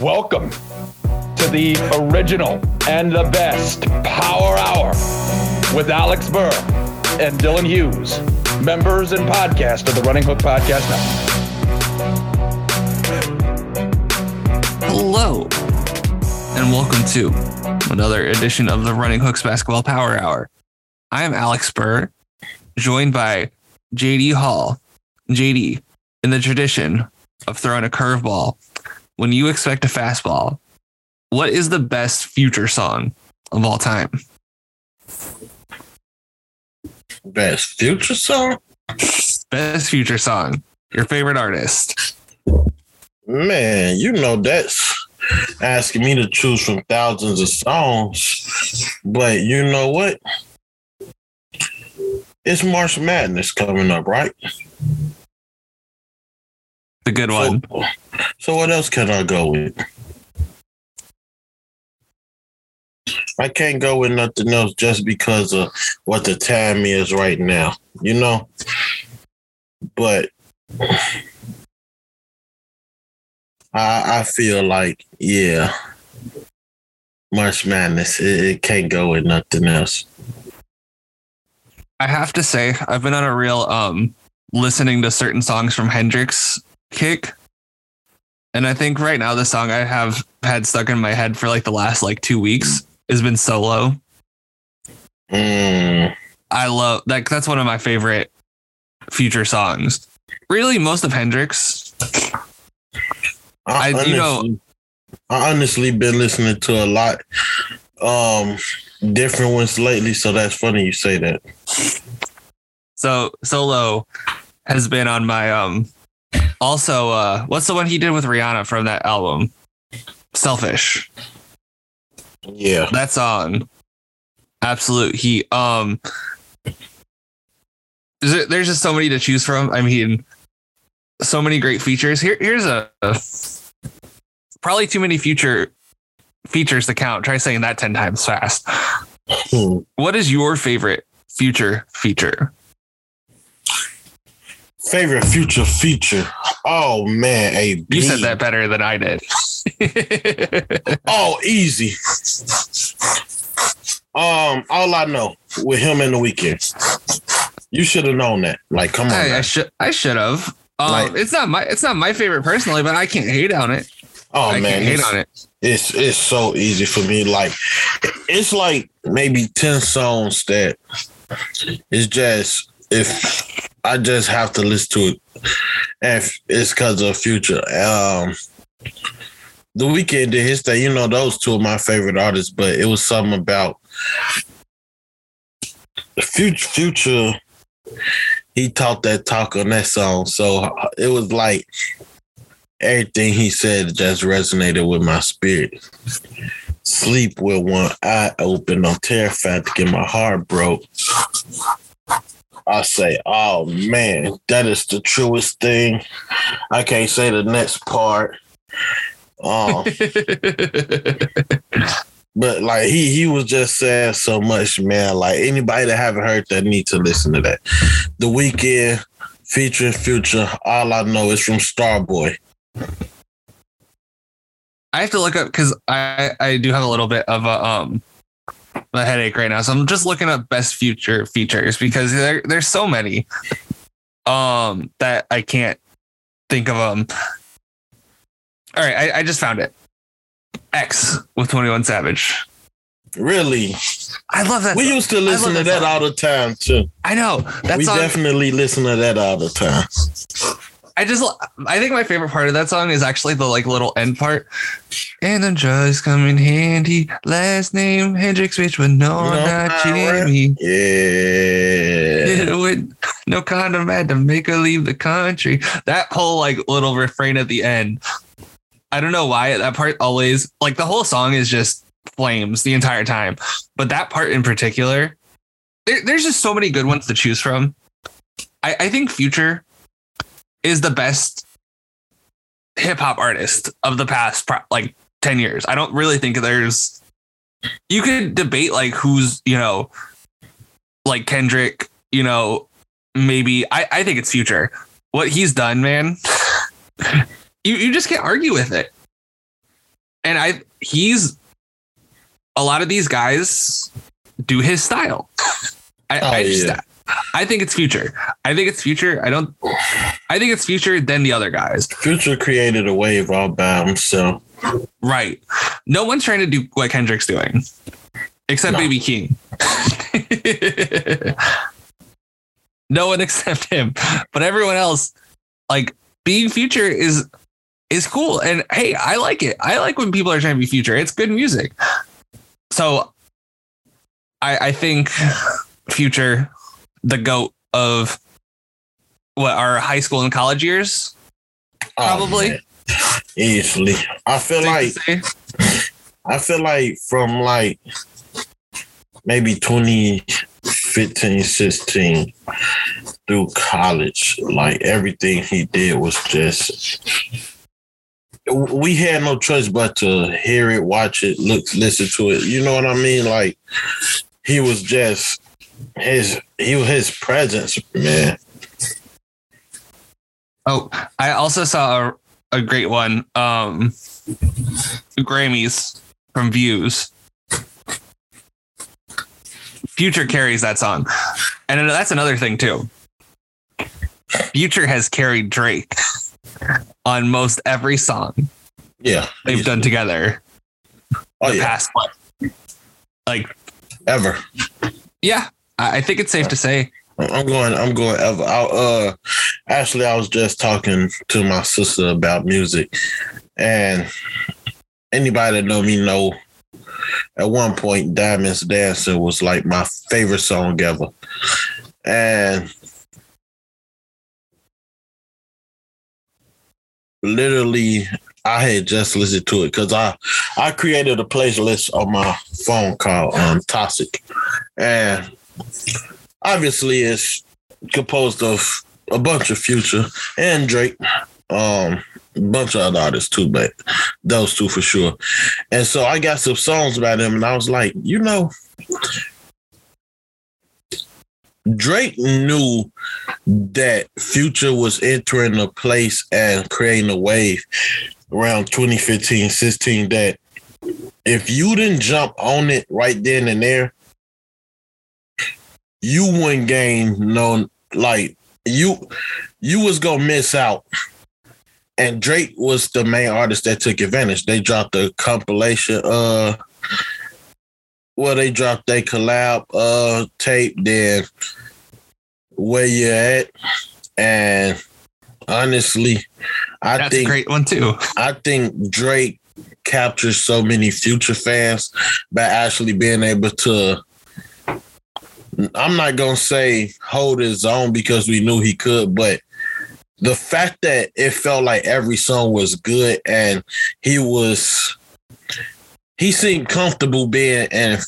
Welcome to the original and the best Power Hour with Alex Burr and Dylan Hughes, members and podcast of the Running Hook Podcast Network. Hello, and welcome to another edition of the Running Hooks Basketball Power Hour. I am Alex Burr, joined by JD Hall. JD, in the tradition of throwing a curveball when you expect a fastball, what is the best future song of all time? Best future song? Best future song. Your favorite artist. Man, you know that's asking me to choose from thousands of songs. But you know what? It's March Madness coming up, right? The good one. So, so what else can I go with? I can't go with nothing else just because of what the time is right now, you know? But I I feel like, yeah, March Madness, it, it can't go with nothing else. I have to say, I've been on a real um listening to certain songs from Hendrix kick. And I think right now the song I have had stuck in my head for like the last like two weeks has been solo. Mm. I love like that's one of my favorite future songs. Really, most of Hendrix. I, honestly, you know, I honestly been listening to a lot um different ones lately, so that's funny you say that. So solo has been on my um also, uh, what's the one he did with Rihanna from that album? Selfish. Yeah. That song. Absolute He Um there's just so many to choose from. I mean, so many great features. Here here's a, a probably too many future features to count. Try saying that 10 times fast. Hmm. What is your favorite future feature? Favorite future feature. Oh man, a you said that better than I did. oh, easy. Um, all I know with him in the Weeknd. You should have known that. Like, come on. I, I should. I should have. Um, like, it's not my. It's not my favorite personally, but I can't hate on it. Oh I man, hate on it. It's it's so easy for me. Like, it's like maybe ten songs that it's just if I just have to listen to it, and it's because of Future. Um, the Weeknd did his thing. You know, those two are my favorite artists, but it was something about Future. Future, he taught that talk on that song, so it was like everything he said just resonated with my spirit. Sleep with one eye open. I'm terrified to get my heart broke. I say, oh man, that is the truest thing. I can't say the next part. Um, but like he he was just saying so much, man. Like anybody that haven't heard that need to listen to that. The Weeknd featuring Future. All I know is from Starboy. I have to look up because I I do have a little bit of a um a headache right now. So I'm just looking up best future features because there, there's so many um that I can't think of them. All right, I, I just found it. X with 21 Savage. Really? I love that. We song. used to listen to that, all the time too. I know. That we definitely listen to that all the time. I just I think my favorite part of that song is actually the like little end part. And the drugs come in handy. Last name Hendrix, which but no, no not ah, Jimi. Yeah. With no condom had to make her leave the country. That whole like little refrain at the end. I don't know why that part always like the whole song is just flames the entire time, but that part in particular, there, there's just so many good ones to choose from. I, I think Future is the best hip hop artist of the past like 10 years. I don't really think there's you could debate like who's, you know, like Kendrick, you know, maybe I, I think it's future. What he's done, man. you you just can't argue with it. and I he's a lot of these guys do his style. I, Oh, I just yeah. I think it's future. I think it's future. I don't. I think it's future than the other guys. Future created a wave all by himself. Right. No one's trying to do what Kendrick's doing, except No. Baby Keem. no one except him, but everyone else, like being future is is cool. And hey, I like it. I like when people are trying to be future. It's good music. So, I I think future, the goat of what our high school and college years. Oh, Probably. Oh, easily. I feel like safe to say. I feel like from like maybe 2015, 16 through college, like everything he did was just we had no choice but to hear it, watch it, look, listen to it. You know what I mean? Like he was just his he his presence, man. Oh, I also saw a, a great one. Um, Grammys from Views. Future carries that song, and that's another thing too. Future has carried Drake on most every song Yeah. they've done together. Oh the yeah. past what, like Ever. yeah, I think it's safe to say I'm going. I'm going. I, uh, actually, I was just talking to my sister about music, and anybody that know me know. At one point, "Diamonds Dancing" was like my favorite song ever, and literally, I had just listened to it because I I created a playlist on my phone called um, Toxic, and obviously it's composed of a bunch of Future and Drake, um, a bunch of other artists too, but those two for sure. And so I got some songs by them, and I was like, you know, Drake knew that Future was entering a place and creating a wave around 2015, 16 that if you didn't jump on it right then and there, you win game no like you you was gonna miss out. And Drake was the main artist that took advantage. They dropped a compilation, uh well, they dropped their collab uh tape, then where you at. And honestly, I that's a think great one too. I think Drake captures so many future fans by actually being able to I'm not gonna say hold his own because we knew he could, but the fact that it felt like every song was good and he was he seemed comfortable being in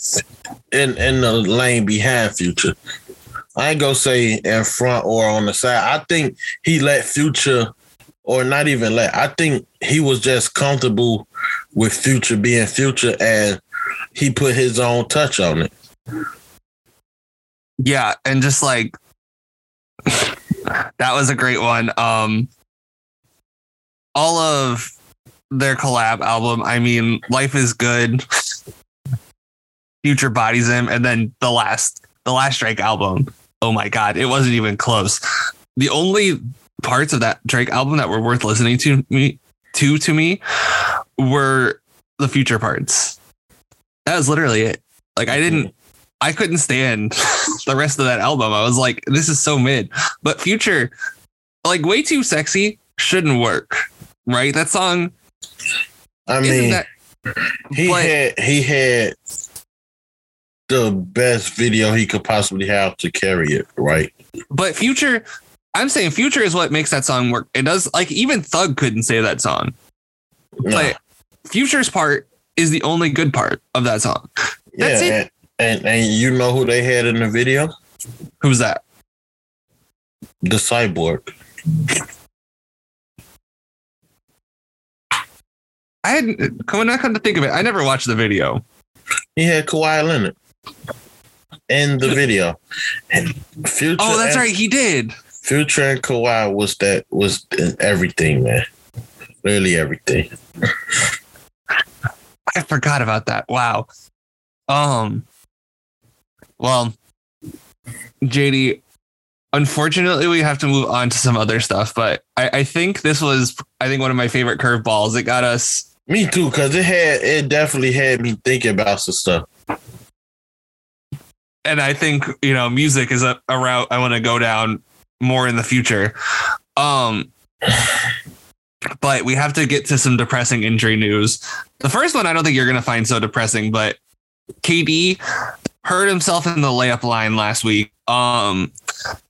in, in the lane behind future. I ain't gonna say in front or on the side. I think he let future or not even let. I think he was just comfortable with future being future and he put his own touch on it. Yeah, and just like that was a great one. Um all of their collab album, I mean, Life is Good, Future Bodies Him, and then the last the last Drake album. Oh my god, it wasn't even close. The only parts of that Drake album that were worth listening to me to to me were the future parts. That was literally it. Like I didn't I couldn't stand the rest of that album. I was like, this is so mid. But Future, like way too sexy, shouldn't work. Right? That song I mean, that he but- had he had the best video he could possibly have to carry it, right? but Future, I'm saying Future is what makes that song work. It does like even Thug couldn't say that song. No. But Future's part is the only good part of that song. that's it. And, and you know who they had in the video? Who's that? The cyborg. I had coming I come to think of it. I never watched the video. He had Kawhi Leonard in the video. And Future Oh, that's and- right, he did. Future and Kawhi was that was in everything, man. Literally everything. I forgot about that. Wow. Um. Well, JD, unfortunately, we have to move on to some other stuff, but I, I think this was, I think, one of my favorite curveballs. It got us. Me too, because it had it definitely had me thinking about some stuff. And I think you know, music is a, a route I want to go down more in the future. Um, but we have to get to some depressing injury news. The first one I don't think you're going to find so depressing, but KD hurt himself in the layup line last week. Um,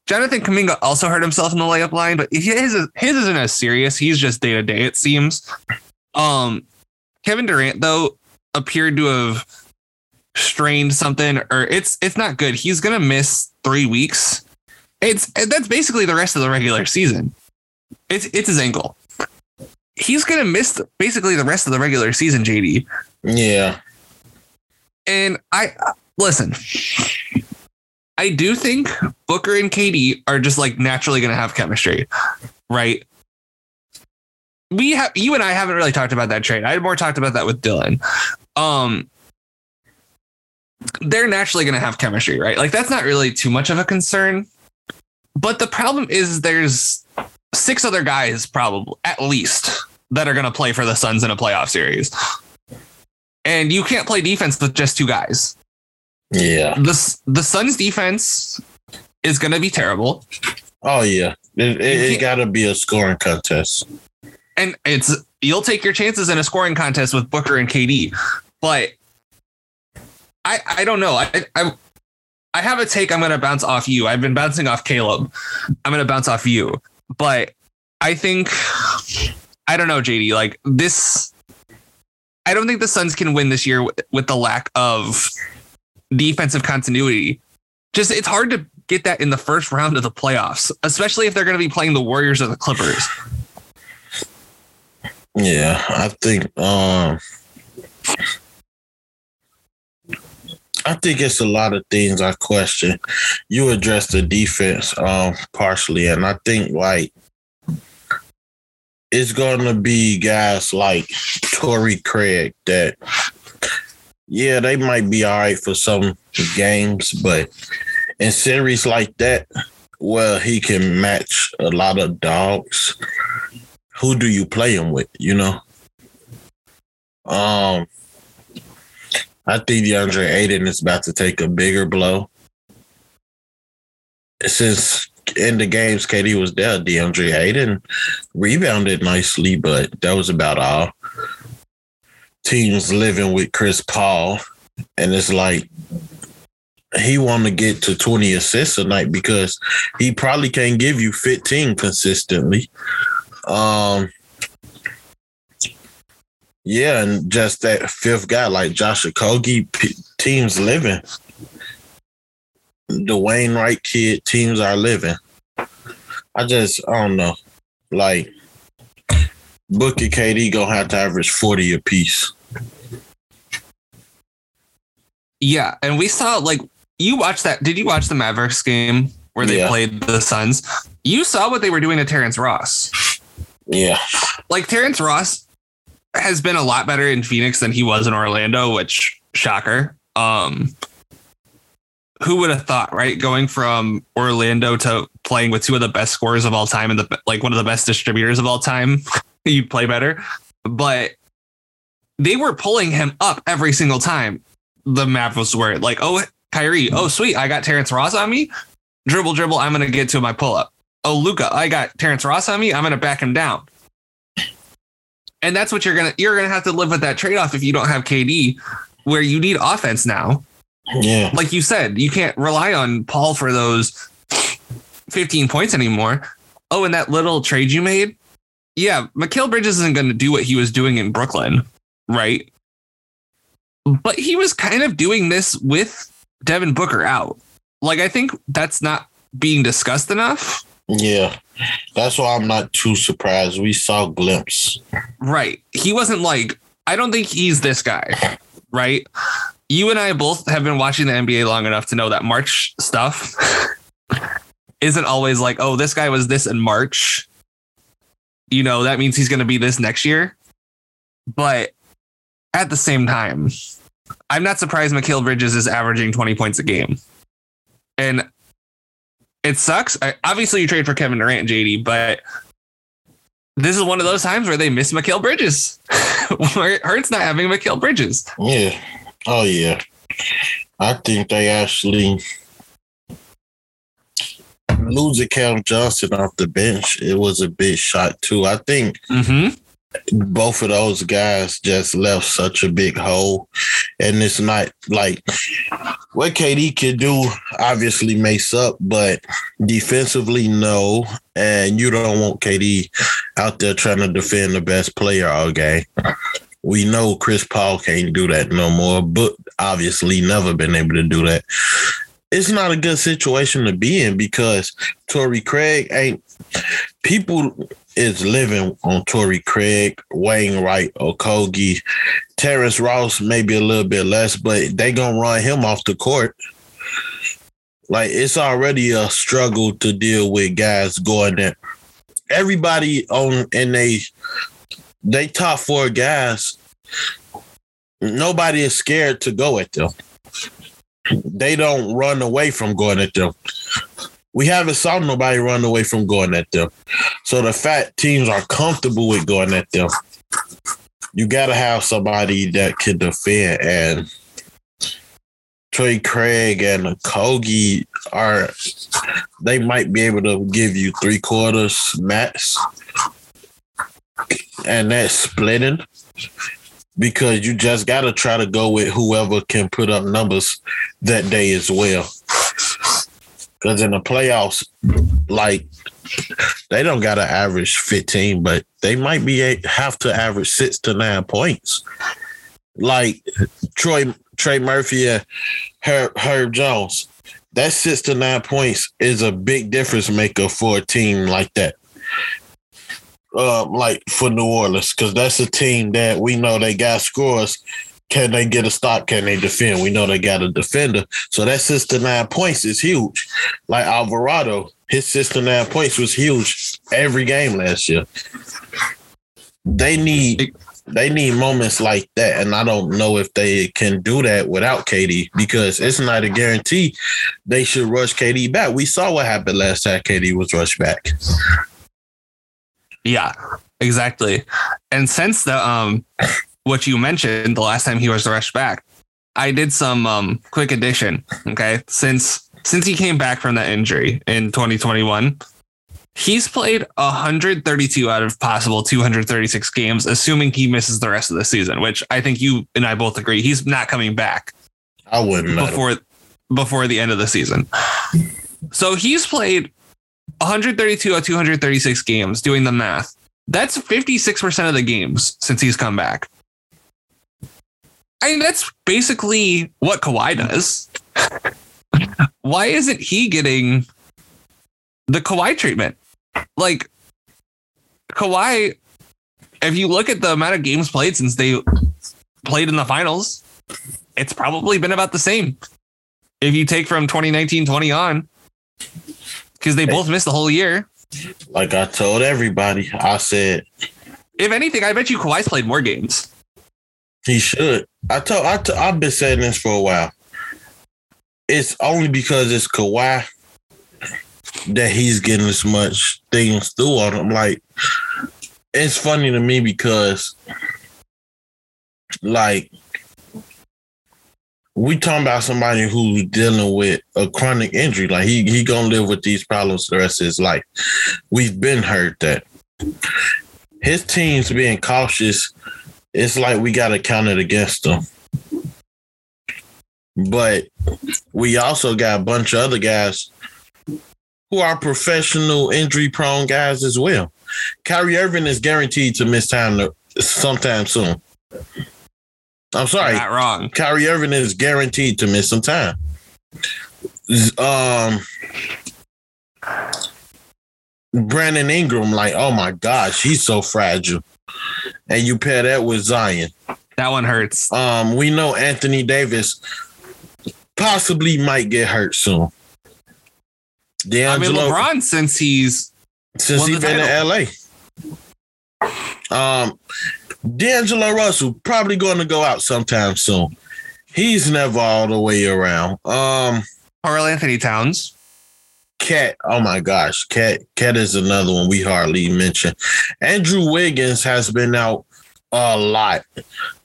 Jonathan Kuminga also hurt himself in the layup line, but his his isn't as serious. He's just day to day, it seems. Um, Kevin Durant though appeared to have strained something, or it's it's not good. He's gonna miss three weeks. It's that's basically the rest of the regular season. It's it's his ankle. He's gonna miss basically the rest of the regular season, JD. Yeah. And I listen. I do think Booker and KD are just like naturally going to have chemistry, right? We have you and I haven't really talked about that trade. I had more talked about that with Dylan. Um, they're naturally going to have chemistry, right? Like that's not really too much of a concern. But the problem is there's six other guys, probably at least, that are going to play for the Suns in a playoff series. And you can't play defense with just two guys. Yeah. The the Suns defense is going to be terrible. Oh yeah. It, it, it got to be a scoring contest. And it's you'll take your chances in a scoring contest with Booker and KD. But I I don't know. I I I have a take I'm going to bounce off you. I've been bouncing off Caleb. I'm going to bounce off you. But I think I don't know, JD, like this I don't think the Suns can win this year with, with the lack of defensive continuity. Just it's hard to get that in the first round of the playoffs, especially if they're going to be playing the Warriors or the Clippers. Yeah, I think um I think it's a lot of things I question. You addressed the defense um partially and I think like it's going to be guys like Torrey Craig that yeah, they might be all right for some games, but in series like that, well, he can match a lot of dogs. Who do you play him with? You know. Um, I think DeAndre Ayton is about to take a bigger blow. Since in the games KD was there, DeAndre Ayton rebounded nicely, but that was about all teams living with Chris Paul, and it's like he want to get to 20 assists a night because he probably can't give you 15 consistently. Um, yeah, and just that fifth guy like Josh Okogie, p- teams living. The Wainright kid, teams are living. I just, I don't know. Like, Booker KD gonna have to average 40 apiece. Yeah, and we saw like you watched that. Did you watch the Mavericks game where they Yeah. played the Suns? You saw what they were doing to Terrence Ross. Yeah. Like Terrence Ross has been a lot better in Phoenix than he was in Orlando, which shocker. Um who would have thought, right? Going from Orlando to playing with two of the best scorers of all time and the like one of the best distributors of all time, you'd play better. But they were pulling him up every single time. The Mavs was where like, oh, Kyrie, oh sweet, I got Terrence Ross on me. Dribble, dribble, I'm gonna get to my pull up. Oh, Luka, I got Terrence Ross on me. I'm gonna back him down. And that's what you're gonna you're gonna have to live with that trade off if you don't have KD, where you need offense now. Yeah. Like you said, you can't rely on Paul for those 15 points anymore. Oh, and that little trade you made, yeah, Mikal Bridges isn't going to do what he was doing in Brooklyn, right? But he was kind of doing this with Devin Booker out. Like I think that's not being discussed enough. Yeah. That's why I'm not too surprised. We saw glimpse. Right. He wasn't like, I don't think he's this guy. Right. You and I both have been watching the NBA long enough to know that March stuff isn't always like, oh, this guy was this in March. You know, that means he's going to be this next year. But at the same time, I'm not surprised Mikal Bridges is averaging 20 points a game. And it sucks. I, obviously, you trade for Kevin Durant, JD, but this is one of those times where they miss Mikal Bridges. where it hurts not having Mikal Bridges. Yeah. Oh yeah. I think they actually losing Cam Johnson off the bench. It was a big shot too. I think Mm-hmm. Both of those guys just left such a big hole. And it's not like what KD can do obviously makes up, but defensively, no. And you don't want KD out there trying to defend the best player all game. We know Chris Paul can't do that no more, but obviously never been able to do that. It's not a good situation to be in because Torrey Craig ain't people is living on Torrey Craig, Wainright, Okogie, Terrence Ross, maybe a little bit less, but they gonna run him off the court. Like it's already a struggle to deal with guys going there. Everybody on and they they top four guys. Nobody is scared to go at them. They don't run away from going at them. We haven't saw nobody run away from going at them. So the fat teams are comfortable with going at them, you got to have somebody that can defend. And Trey Craig and Kogi are, they might be able to give you three quarters max. And that's splitting because you just got to try to go with whoever can put up numbers that day as well. Because in the playoffs, like they don't got to average 15, but they might be have to average six to nine points. Like Troy Trey Murphy and Herb, Herb Jones, that six to nine points is a big difference maker for a team like that. Uh, like for New Orleans, because that's a team that we know they got scores. Can they get a stop? Can they defend? We know they got a defender. So that sister nine points is huge. Like Alvarado, his sister nine points was huge every game last year. They need they need moments like that. And I don't know if they can do that without KD because it's not a guarantee they should rush KD back. We saw what happened last time KD was rushed back. Yeah, exactly. And since the um what you mentioned the last time he was rushed back, I did some um quick addition. Okay. Since since he came back from that injury in 2021, he's played 132 out of possible 236 games, assuming he misses the rest of the season, which I think you and I both agree he's not coming back I wouldn't before before the end of the season. So he's played 132 out of 236 games. Doing the math, that's 56 percent of the games since he's come back. I mean, that's basically what Kawhi does. Why isn't he getting the Kawhi treatment? Like Kawhi, if you look at the amount of games played since they played in the finals, it's probably been about the same if you take from 2019 20 on because they both missed the whole year Like I told everybody, I said if anything i bet you Kawhi's played more games he should. I told I t- I've been saying this for a while. It's only because it's Kawhi that he's getting as much things through on him. Like it's funny to me because like we talking about somebody who's dealing with a chronic injury. Like he he gonna live with these problems the rest of his life. We've been hurt that his team's being cautious. It's like we gotta count it against them. But we also got a bunch of other guys who are professional injury prone guys as well. Kyrie Irving is guaranteed to miss time to, sometime soon. I'm sorry. not wrong Kyrie Irving is guaranteed to miss some time. Um, Brandon Ingram, like, oh my gosh, he's so fragile. And you pair that with Zion. that one hurts Um, we know Anthony Davis possibly might get hurt soon. i mean lebron since he's since he's been in LA. Um, D'Angelo Russell probably going to go out sometime soon. He's never all the way around. Um, Karl Anthony Towns. KAT, oh my gosh, KAT, KAT is another one we hardly mention. Andrew Wiggins has been out a lot.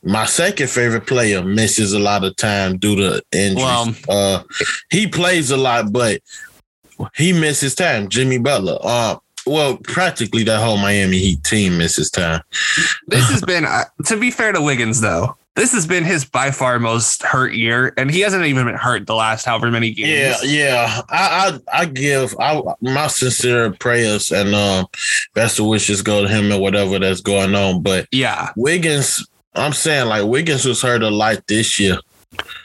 My second favorite player misses a lot of time due to injuries. Well- uh, he plays a lot, but he misses time. Jimmy Butler. Uh, well, practically that whole Miami Heat team misses time. This has been, uh, to be fair to Wiggins, though, this has been his by far most hurt year, and he hasn't even been hurt the last however many games. Yeah, yeah. I I, I give I my sincere prayers and um best of wishes go to him and whatever that's going on. But Yeah. Wiggins, I'm saying like Wiggins was hurt a lot this year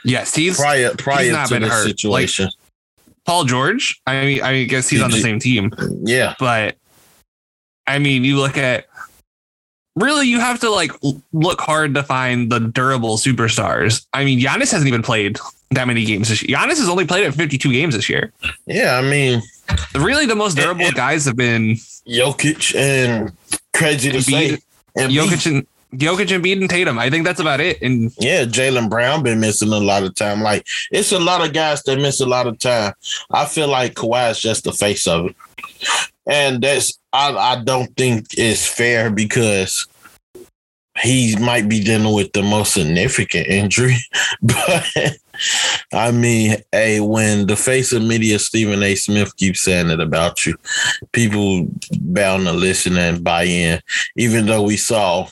Yes, he's prior prior not to been hurt. situation. Paul George. I mean, I guess he's on the same team, yeah, but I mean, you look at really, you have to like look hard to find the durable superstars. I mean, Giannis hasn't even played that many games this year. Giannis has only played at 52 games this year. yeah. I mean Really, the most durable And- guys have been Jokic and crazy to Embiid, and Jokic and Jokic and Embiid and Tatum. I think that's about it. And Yeah, Jaylen Brown been missing a lot of time. Like it's a lot of guys that miss a lot of time. I feel like Kawhi is just the face of it, and that's I I don't think it's fair because he might be dealing with the most significant injury. But I mean, hey, when the face of media Stephen A. Smith keeps saying it about you, people bound to listen and buy in. Even though we saw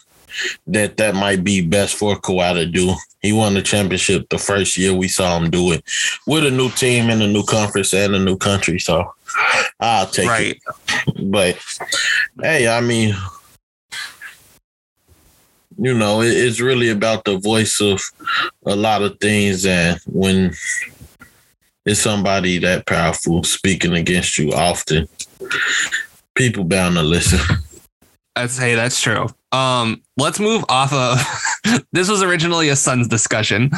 that that might be best for Kawhi to do. He won the championship the first year we saw him do it with a new team and a new conference and a new country. So I'll take right. it. But hey, I mean, you know, it, it's really about the voice of a lot of things. And when it's somebody that powerful speaking against you often, people bound to listen. I'd say that's true. Um, let's move off of this was originally a Suns discussion.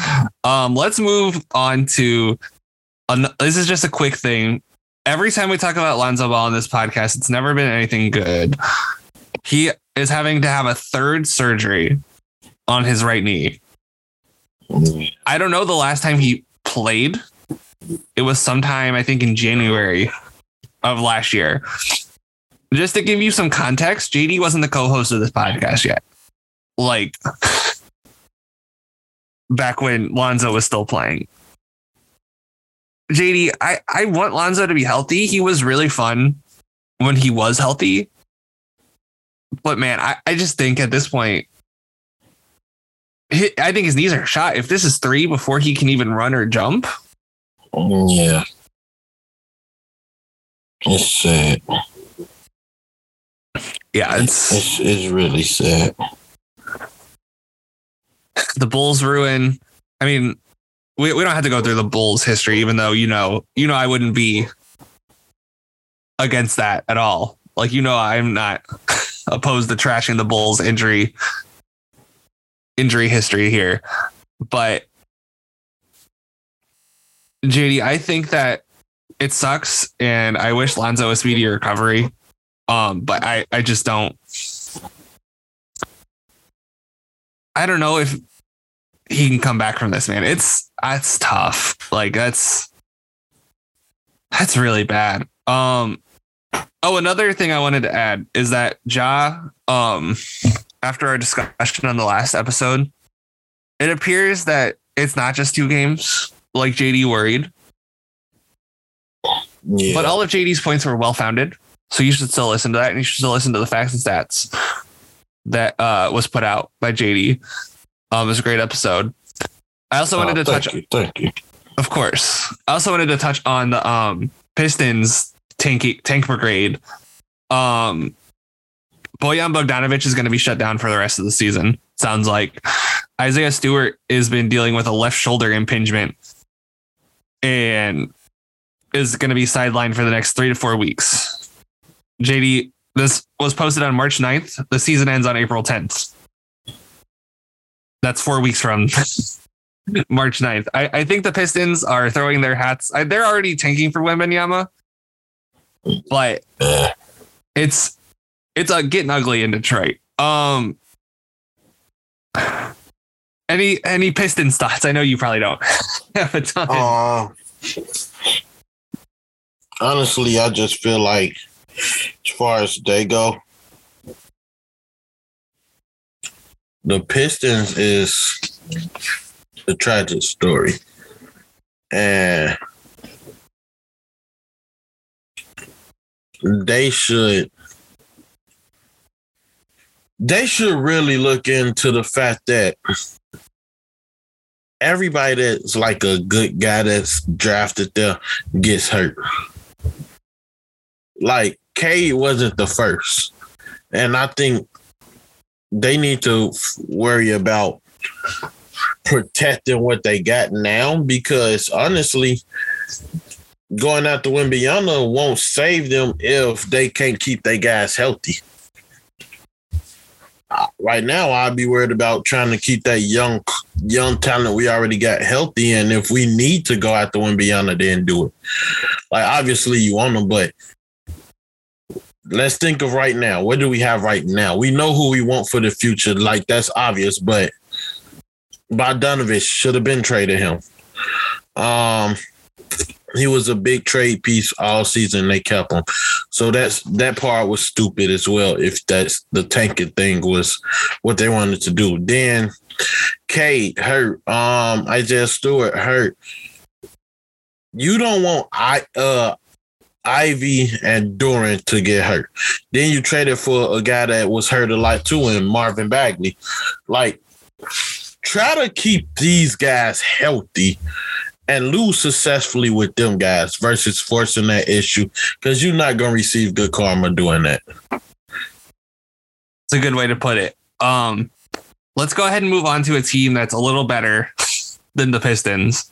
Um, let's move on to an, this is just a quick thing. Every time we talk about Lonzo Ball on this podcast, it's never been anything good. He is having to have a third surgery on his right knee. I don't know the last time he played. It was sometime I think in January of last year. Just to give you some context, JD wasn't the co-host of this podcast yet. Like back when Lonzo was still playing. JD, I, I want Lonzo to be healthy. He was really fun when he was healthy. But man, I, I just think at this point, I think his knees are shot. If this is three before he can even run or jump, Yeah. It's sad. Yeah, it's It's it's really sad. the Bulls ruin. I mean, we, we don't have to go through the Bulls history, even though you know, you know, I wouldn't be against that at all. Like you know, I'm not opposed to trashing the Bulls injury injury history here, but JD, I think that it sucks, and I wish Lonzo a speedy recovery. Um, but I I just don't. I don't know if he can come back from this, man. It's that's tough. Like that's that's really bad. Um oh, another thing I wanted to add is that Ja, um, after our discussion on the last episode, it appears that it's not just two games, like JD worried, Yeah. but all of JD's points were well founded. So you should still listen to that, and you should still listen to the facts and stats that uh, was put out by JD. Um, it was a great episode. I also wanted Oh, to thank touch you, thank you. Of course. I also wanted to touch on the um Pistons tank tank brigade. Um Bojan Bogdanovich is going to be shut down for the rest of the season. Sounds like Isaiah Stewart has been dealing with a left shoulder impingement and is going to be sidelined for the next three to four weeks. JD, this was posted on March 9th. The season ends on April 10th. That's four weeks from March 9th. I, I think the Pistons are throwing their hats. I, they're already tanking for Wembanyama, but it's it's uh, getting ugly in Detroit. Um, Any any Pistons thoughts? I know you probably don't have a ton. Uh, honestly, I just feel like as far as they go, the Pistons is a tragic story. And they should they should really look into the fact that everybody that's like a good guy that's drafted there gets hurt. Like K wasn't the first. And I think they need to worry about protecting what they got now because honestly, going out to Wembanyama won't save them if they can't keep their guys healthy. Right now, I'd be worried about trying to keep that young, young talent we already got healthy, and if we need to go out to Wembanyama, then do it. Like obviously you want them, but let's think of right now. What do we have right now? We know who we want for the future. Like that's obvious, but Bogdanovich should have been traded him. Um, he was a big trade piece all season. They kept him, so that's that part was stupid as well. If that's the tanking thing was what they wanted to do, then Cade hurt. Um, Isaiah Stewart hurt. You don't want I uh Ivey and Duren to get hurt. Then you traded for a guy that was hurt a lot too, and Marvin Bagley. Like, try to keep these guys healthy and lose successfully with them guys versus forcing that issue because you're not going to receive good karma doing that. It's a good way to put it. Um, let's go ahead and move on to a team that's a little better than the Pistons.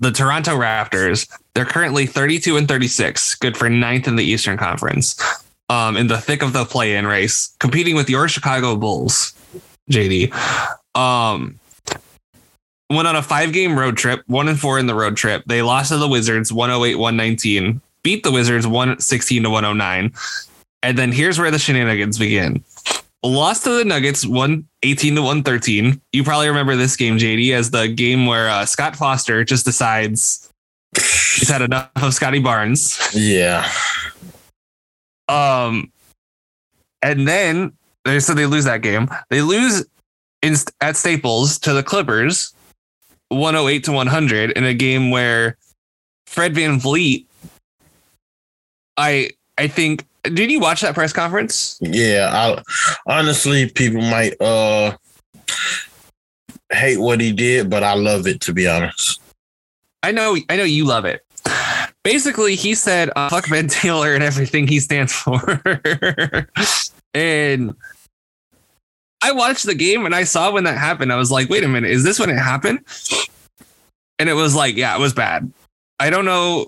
The Toronto Raptors. They're currently 32 and 36, good for ninth in the Eastern Conference. Um, in the thick of the play-in race, competing with your Chicago Bulls, JD. Um, went on a five game road trip, one and four in the road trip. They lost to the Wizards 108 119, beat the Wizards 116 to 109. And then here's where the shenanigans begin. Lost to the Nuggets 118 to 113. You probably remember this game, JD, as the game where uh, Scott Foster just decides he's had enough of Scottie Barnes. Yeah. Um, and then they so they lose that game. They lose in, at Staples to the Clippers 108 to 100 in a game where Fred VanVleet I I think did you watch that press conference? Yeah, I honestly people might uh hate what he did, but I love it to be honest. I know I know you love it. Basically, he said uh, fuck Ben Taylor and everything he stands for. and I watched the game and I saw when that happened. I was like, wait a minute, is this when it happened? And it was like, yeah, it was bad. I don't know.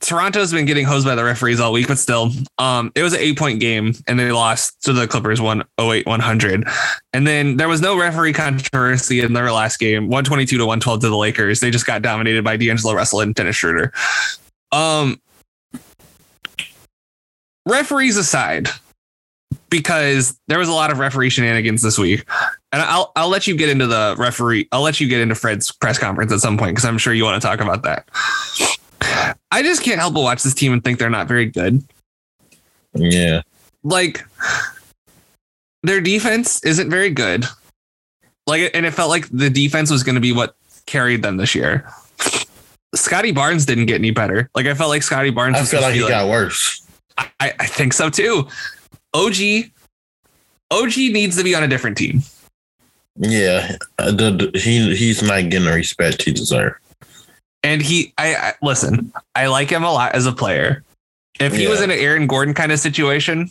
Toronto's been getting hosed by the referees all week, but still, um, it was an eight point game and they lost to the Clippers 108 100. And then there was no referee controversy in their last game 122 to 112 to the Lakers. They just got dominated by D'Angelo Russell and Dennis Schroeder. Um, referees aside, because there was a lot of referee shenanigans this week. And I'll I'll let you get into the referee. I'll let you get into Fred's press conference at some point because I'm sure you want to talk about that. I just can't help but watch this team and think they're not very good. Yeah. Like their defense isn't very good. Like and it felt like the defense was going to be what carried them this year. Scottie Barnes didn't get any better. Like I felt like Scottie Barnes. I feel like he like, got worse. I, I think so too. OG, OG needs to be on a different team. Yeah, uh, he he's not getting the respect he deserves. And he, I, I listen. I like him a lot as a player. If he Yeah. was in an Aaron Gordon kind of situation,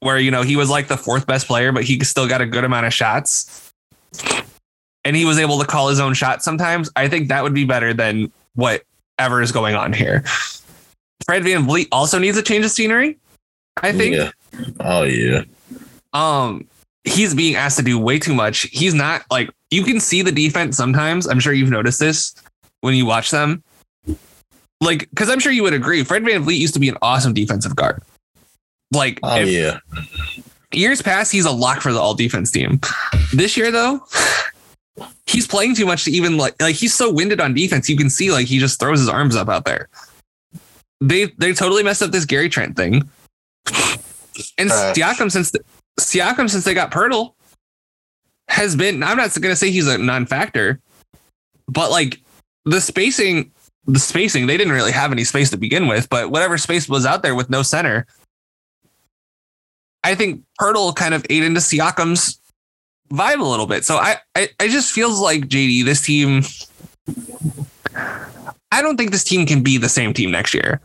where you know he was like the fourth best player, but he still got a good amount of shots, and he was able to call his own shot sometimes, I think that would be better than whatever is going on here. Fred VanVleet also needs a change of scenery. I think. Yeah. Oh yeah. um he's being asked to do way too much. He's not like you can see the defense sometimes. I'm sure you've noticed this when you watch them. Like, because I'm sure you would agree, Fred VanVleet used to be an awesome defensive guard. Like, Oh yeah. years past, he's a lock for the all defense team. This year, though, he's playing too much to even like like he's so winded on defense. You can see like he just throws his arms up out there. They they totally messed up this Gary Trent thing. And Trash. Siakam since the, Siakam since they got Poeltl has been. I'm not going to say he's a non-factor, but like the spacing, the spacing they didn't really have any space to begin with. But whatever space was out there with no center, I think Poeltl kind of ate into Siakam's vibe a little bit. So I, I, I just feels like JD, this team. I don't think this team can be the same team next year.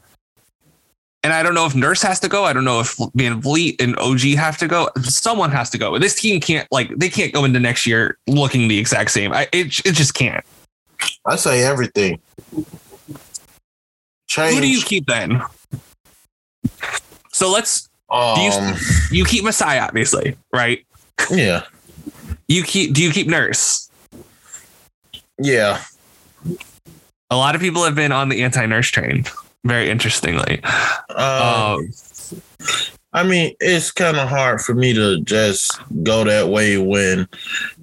And I don't know if Nurse has to go. I don't know if VanVleet and OG have to go. Someone has to go. This team can't like they can't go into next year looking the exact same. I it, it just can't. I say everything. Change. Who do you keep then? So let's um, do you- you keep Masai obviously, right? yeah. You keep do you keep Nurse? Yeah. A lot of people have been on the anti-nurse train. Very interestingly. Um, Um, I mean, it's kind of hard for me to just go that way when,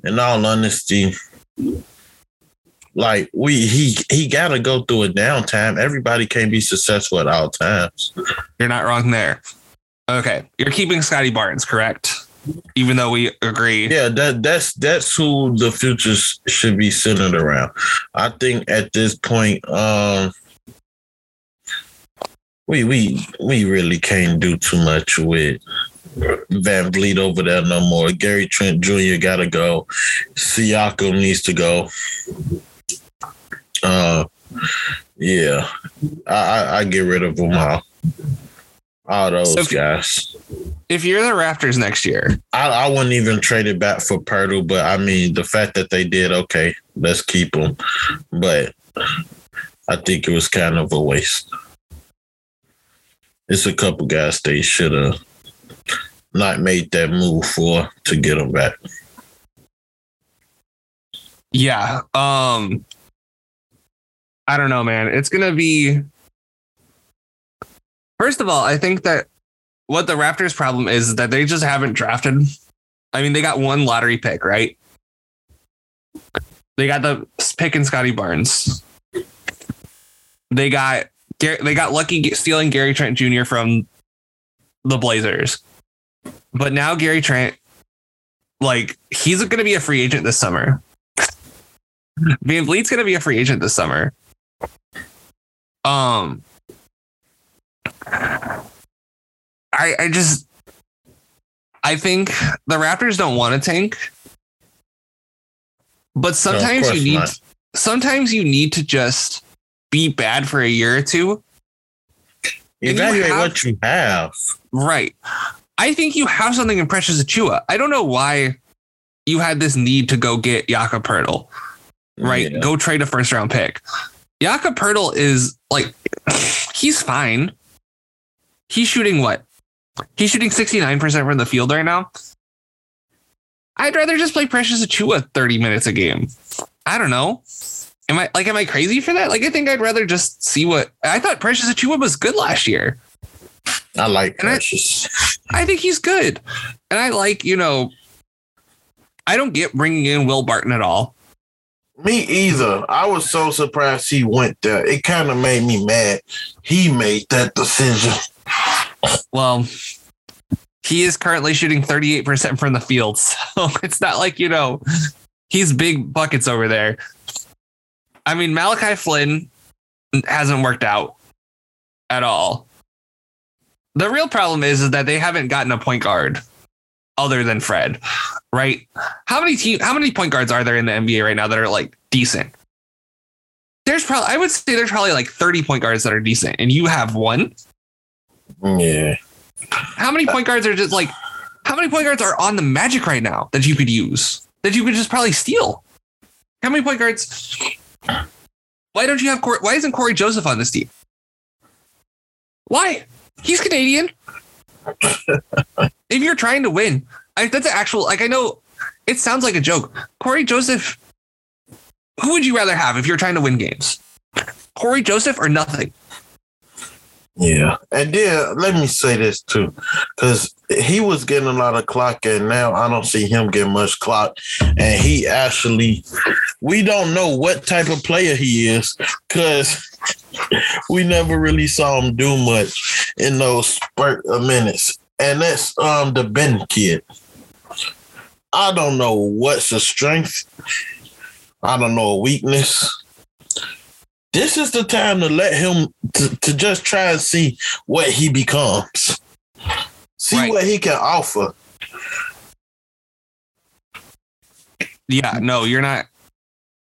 in all honesty, like we he he got to go through a downtime. Everybody can't be successful at all times. you're not wrong there. Okay, you're keeping Scottie Barnes, correct? Even though we agree. Yeah, that that's that's who the future should be centered around. I think at this point, um, we we we really can't do too much with VanVleet over there no more. Gary Trent Jr. got to go. Siakam needs to go. Uh, yeah, I I, I get rid of them all. All those So if- guys. If you're the Raptors next year, I, I wouldn't even trade it back for Purdue, but I mean the fact that they did, okay, let's keep them. But I think it was kind of a waste. It's a couple guys they should have not made that move for to get them back. yeah. Um I don't know, man. It's gonna be First of all, I think that what the Raptors' problem is, is that they just haven't drafted. I mean, they got one lottery pick, right? They got the pick in Scottie Barnes. They got they got lucky stealing Gary Trent Jr. from the Blazers. But now Gary Trent, like, he's going to be a free agent this summer. VanVleet's going to be a free agent this summer. Um, I I just I think the Raptors don't want to tank, but sometimes course you need not. sometimes you need to just be bad for a year or two. And you Evaluate have- what you have. Right. I think you have something in Precious Achiuwa. I don't know why you had this need to go get Jakob Poeltl. Right. Yeah. Go trade a first round pick. Jakob Poeltl is like he's fine. He's shooting what? He's shooting 69% from the field right now. I'd rather just play Precious Achiuwa 30 minutes a game. I don't know. Am I like am I crazy for that? Like I think I'd rather just see what I thought Precious Achiuwa was good last year. I like And I- Precious. I think he's good. And I like, you know, I don't get bringing in Will Barton at all. Me either. I was so surprised he went there. It kind of made me mad. He made that decision. Well, he is currently shooting 38% from the field. So it's not like, you know, he's big buckets over there. I mean, Malachi Flynn hasn't worked out at all. The real problem is, is that they haven't gotten a point guard other than Fred, right? How many team how many point guards are there in the NBA right now that are like decent? There's probably I would say there's probably like 30 point guards that are decent, and you have one. Yeah. How many point guards are just like how many point guards are on the Magic right now that you could use that you could just probably steal? How many point guards? Why don't you have Cory, why isn't Cory Joseph on this team? Why? He's Canadian. if you're trying to win, I, that's an actual like I know it sounds like a joke. Cory Joseph, who would you rather have if you're trying to win games? Cory Joseph or nothing? Yeah. And then let me say this too, because he was getting a lot of clock, and now I don't see him getting much clock. And he actually, we don't know what type of player he is, because we never really saw him do much in those spurt of minutes. And that's um the Ben kid. I don't know what's a strength. I don't know a weakness this is the time to let him to, to just try and see what he becomes. See right. what he can offer. Yeah, no, you're not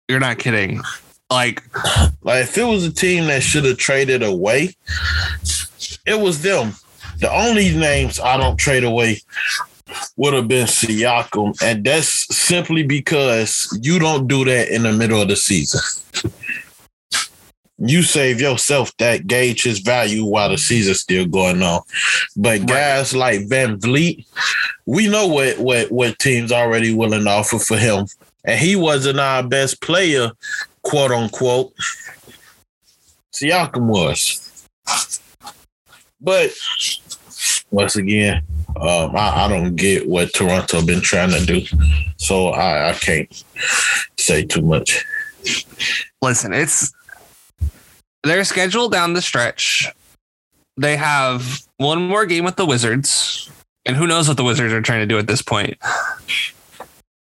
you're not kidding. Like like if it was a team that should have traded away, it was them. The only names I don't trade away would have been Siakam, and that's simply because you don't do that in the middle of the season you save yourself that gauge his value while the season's still going on. But guys like VanVleet, we know what what what teams already willing to offer for him. And he wasn't our best player, quote unquote. Siakam was. But once again, um, I, I, don't get what Toronto been trying to do. So I, I can't say too much. Listen, it's their schedule down the stretch. They have one more game with the Wizards, and who knows what the Wizards are trying to do at this point.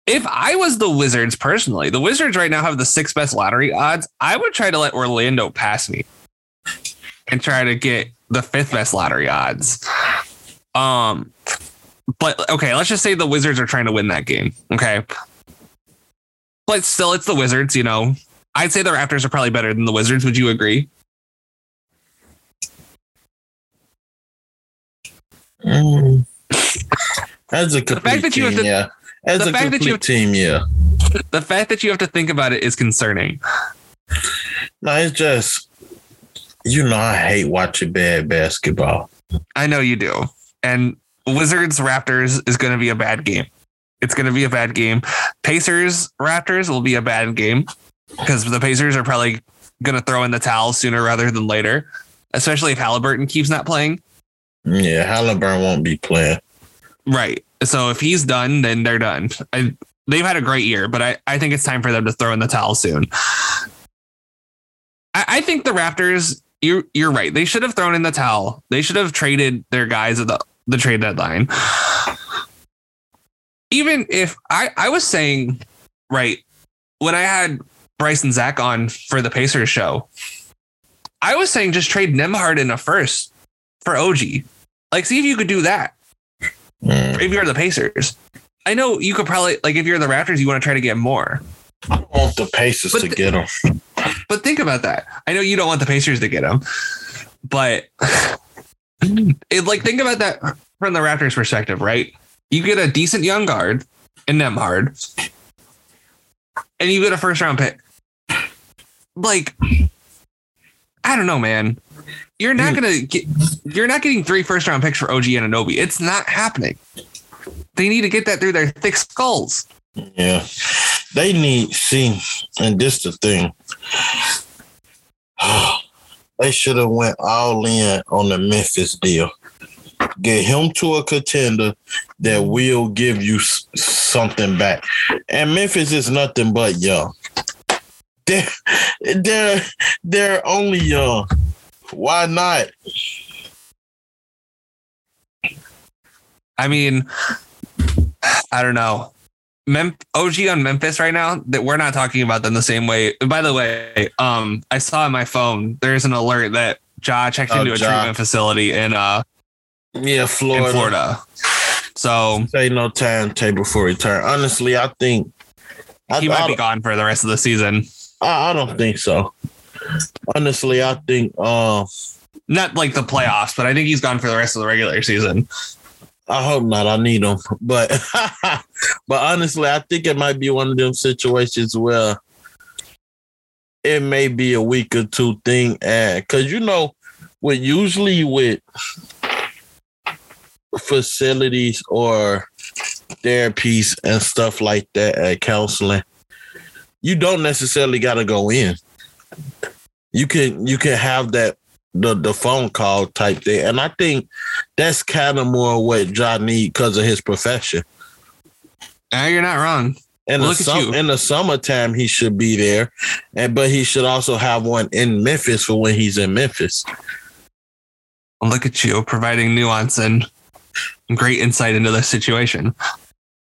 If I was the Wizards personally, the Wizards right now have the sixth best lottery odds. I would try to let Orlando pass me and try to get the fifth best lottery odds. Um, but okay, let's just say the Wizards are trying to win that game. Okay. But still, it's the Wizards, you know. I'd say the Raptors are probably better than the Wizards. Would you agree? Mm. As a complete the fact that you team, have to, yeah. As a complete to, team, yeah. The fact that you have to think about it is concerning. No, it's just you know I hate watching bad basketball. I know you do, and Wizards Raptors is going to be a bad game. It's going to be a bad game. Pacers Raptors will be a bad game because the Pacers are probably going to throw in the towel sooner rather than later, especially if Halliburton keeps not playing. Yeah, Halliburton won't be playing. Right. So if he's done, then they're done. I, they've had a great year, but I, I think it's time for them to throw in the towel soon. I, I think the Raptors, you're you're right. They should have thrown in the towel. They should have traded their guys at the, the trade deadline. Even if I, I was saying, right, when I had Bryce and Zach on for the Pacers show, I was saying just trade Nembhard in a first for OG. Like, see if you could do that. Mm. If you're the Pacers, I know you could probably like if you're the Raptors, you want to try to get more. I want the Pacers to get them. But think about that. I know you don't want the Pacers to get them, but it, like think about that from the Raptors' perspective, right? You get a decent young guard in Nembhard, and you get a first round pick like I don't know, man. You're not hmm. gonna get you're not getting three first round picks for OG Anunoby. It's not happening. They need to get that through their thick skulls. Yeah. They need see, and this the thing. Oh. They should have went all in on the Memphis deal. Get him to a contender that will give you something back. And Memphis is nothing but young they're they're they're only young. Why not? I mean, I don't know. Mem- OG on Memphis right now that we're not talking about them the same way. By the way, um, I saw on my phone there's an alert that Ja checked oh, into a ja. treatment facility in uh yeah Florida. In Florida. So say no timetable for return. Honestly, I think he I, might I, be gone for the rest of the season. I, I don't think so. Honestly, I think uh, not like the playoffs, but I think he's gone for the rest of the regular season. I hope not. I need them, but but honestly, I think it might be one of them situations where it may be a week or two thing, and because you know, with usually with facilities or therapies and stuff like that at counseling, you don't necessarily got to go in. You can you can have that the the phone call type thing, and I think that's kind of more what John need because of his profession. Uh, you're not wrong. In the sum, in the summertime, he should be there, and but he should also have one in Memphis for when he's in Memphis. Look at you providing nuance and great insight into the situation.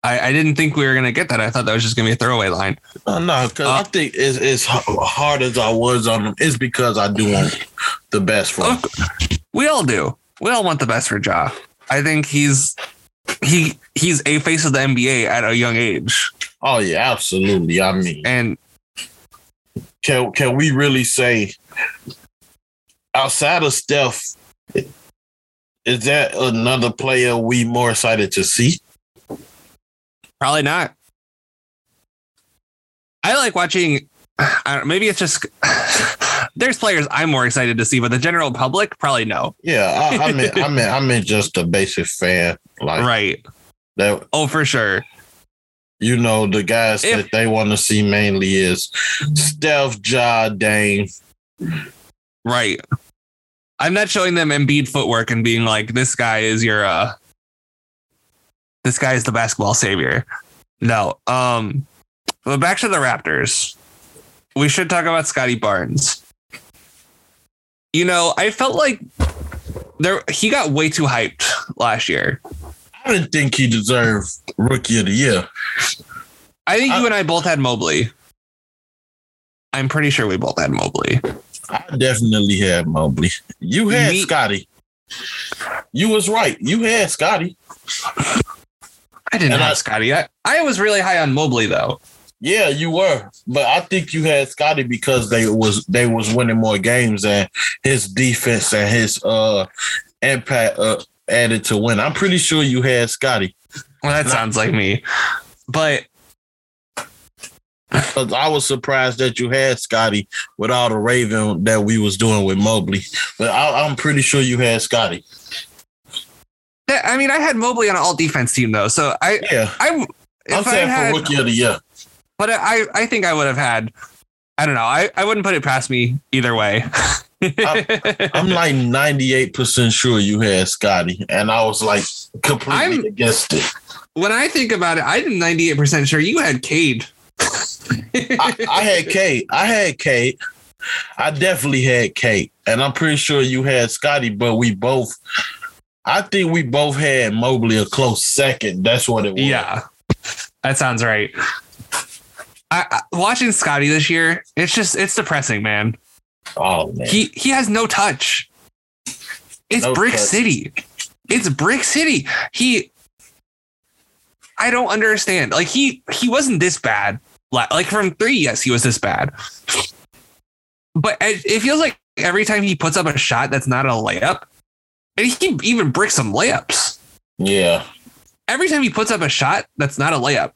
I, I didn't think we were gonna get that. I thought that was just gonna be a throwaway line. Oh, no, because I Uh, think as as hard as I was on him, it's because I do want the best for him. We all do. We all want the best for Ja. I think he's he he's a face of the NBA at a young age, Oh yeah, absolutely. I mean, and can can we really say outside of Steph, is that another player we more excited to see? Probably not. I like watching. I don't, maybe it's just there's players I'm more excited to see, but the general public probably no. Yeah, I, I mean, I mean, I mean, just a basic fan like Right? that. Oh, for sure. You know, the guys If- that they want to see mainly is Steph, Ja, Dame. Right. I'm not showing them Embiid footwork and being like, this guy is your uh this guy is the basketball savior. No. Um but back to the Raptors. We should talk about Scottie Barnes. You know, I felt like there he got way too hyped last year. I didn't think he deserved Rookie of the Year. I think I- you and I both had Mobley. I'm pretty sure we both had Mobley. I definitely had Mobley. You had Me- Scottie. You was right. You had Scottie. I didn't And have I- Scottie. I, I was really high on Mobley though. Yeah, you were, but I think you had Scottie because they was they was winning more games and his defense and his uh impact uh, added to win. I'm pretty sure you had Scottie Well, that sounds like me. But because I was surprised that you had Scottie with all the raving that we was doing with Mobley. But I, I'm pretty sure you had Scottie. That- I mean, I had Mobley on an all defense team though, so I Yeah, I I saying had, for Rookie of the Year. but I I think I would have had. I don't know. I, I wouldn't put it past me either way. I'm like 98% sure you had Scottie, and I was like completely I'm- against it. when I think about it, I'm 98 percent sure you had Cade. I, I had Cade. I had Cade. I definitely had Cade, and I'm pretty sure you had Scottie. But we both, I think we both had Mobley a close second. That's what it was. Yeah, that sounds right. I, I, watching Scottie this year, it's just it's depressing, man. Oh man. He he has no touch. It's No Brick touch. City. It's Brick City. He I don't understand. Like he he wasn't this bad. Like from 3, yes, he was this bad. But it it feels like every time he puts up a shot that's not a layup, and he even bricks some layups. yeah. Every time he puts up a shot that's not a layup,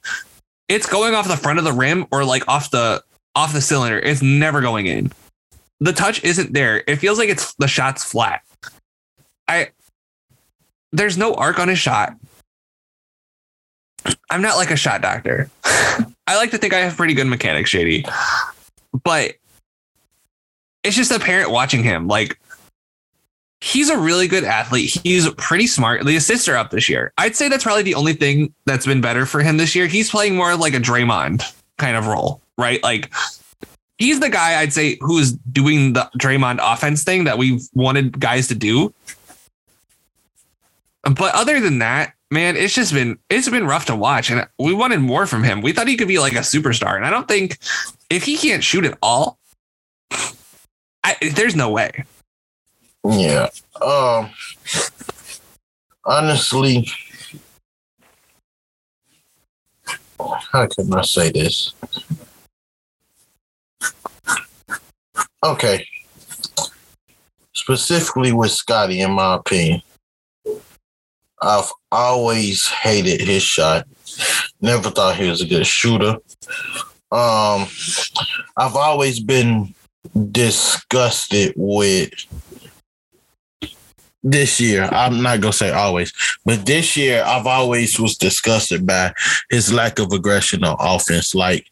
it's going off the front of the rim or like off the off the cylinder. It's never going in. The touch isn't there. It feels like it's the shot's flat. I there's no arc on his shot. I'm not like a shot doctor. I like to think I have pretty good mechanics, Shady. But it's just apparent watching him. Like he's a really good athlete. He's pretty smart. The assists are up this year. I'd say that's probably the only thing that's been better for him this year. He's playing more like a Draymond kind of role, right? Like he's the guy I'd say who's doing the Draymond offense thing that we've wanted guys to do. But other than that, man, it's just been it's been rough to watch, and we wanted more from him. We thought he could be like a superstar, and I don't think if he can't shoot at all, I, there's no way. Yeah. Um. Honestly, how can I say this? Okay. Specifically with Scottie, in my opinion, I've always hated his shot. Never thought he was a good shooter. Um, I've always been disgusted with this year. I'm not gonna say always, but this year I've always was disgusted by his lack of aggression on offense. Like,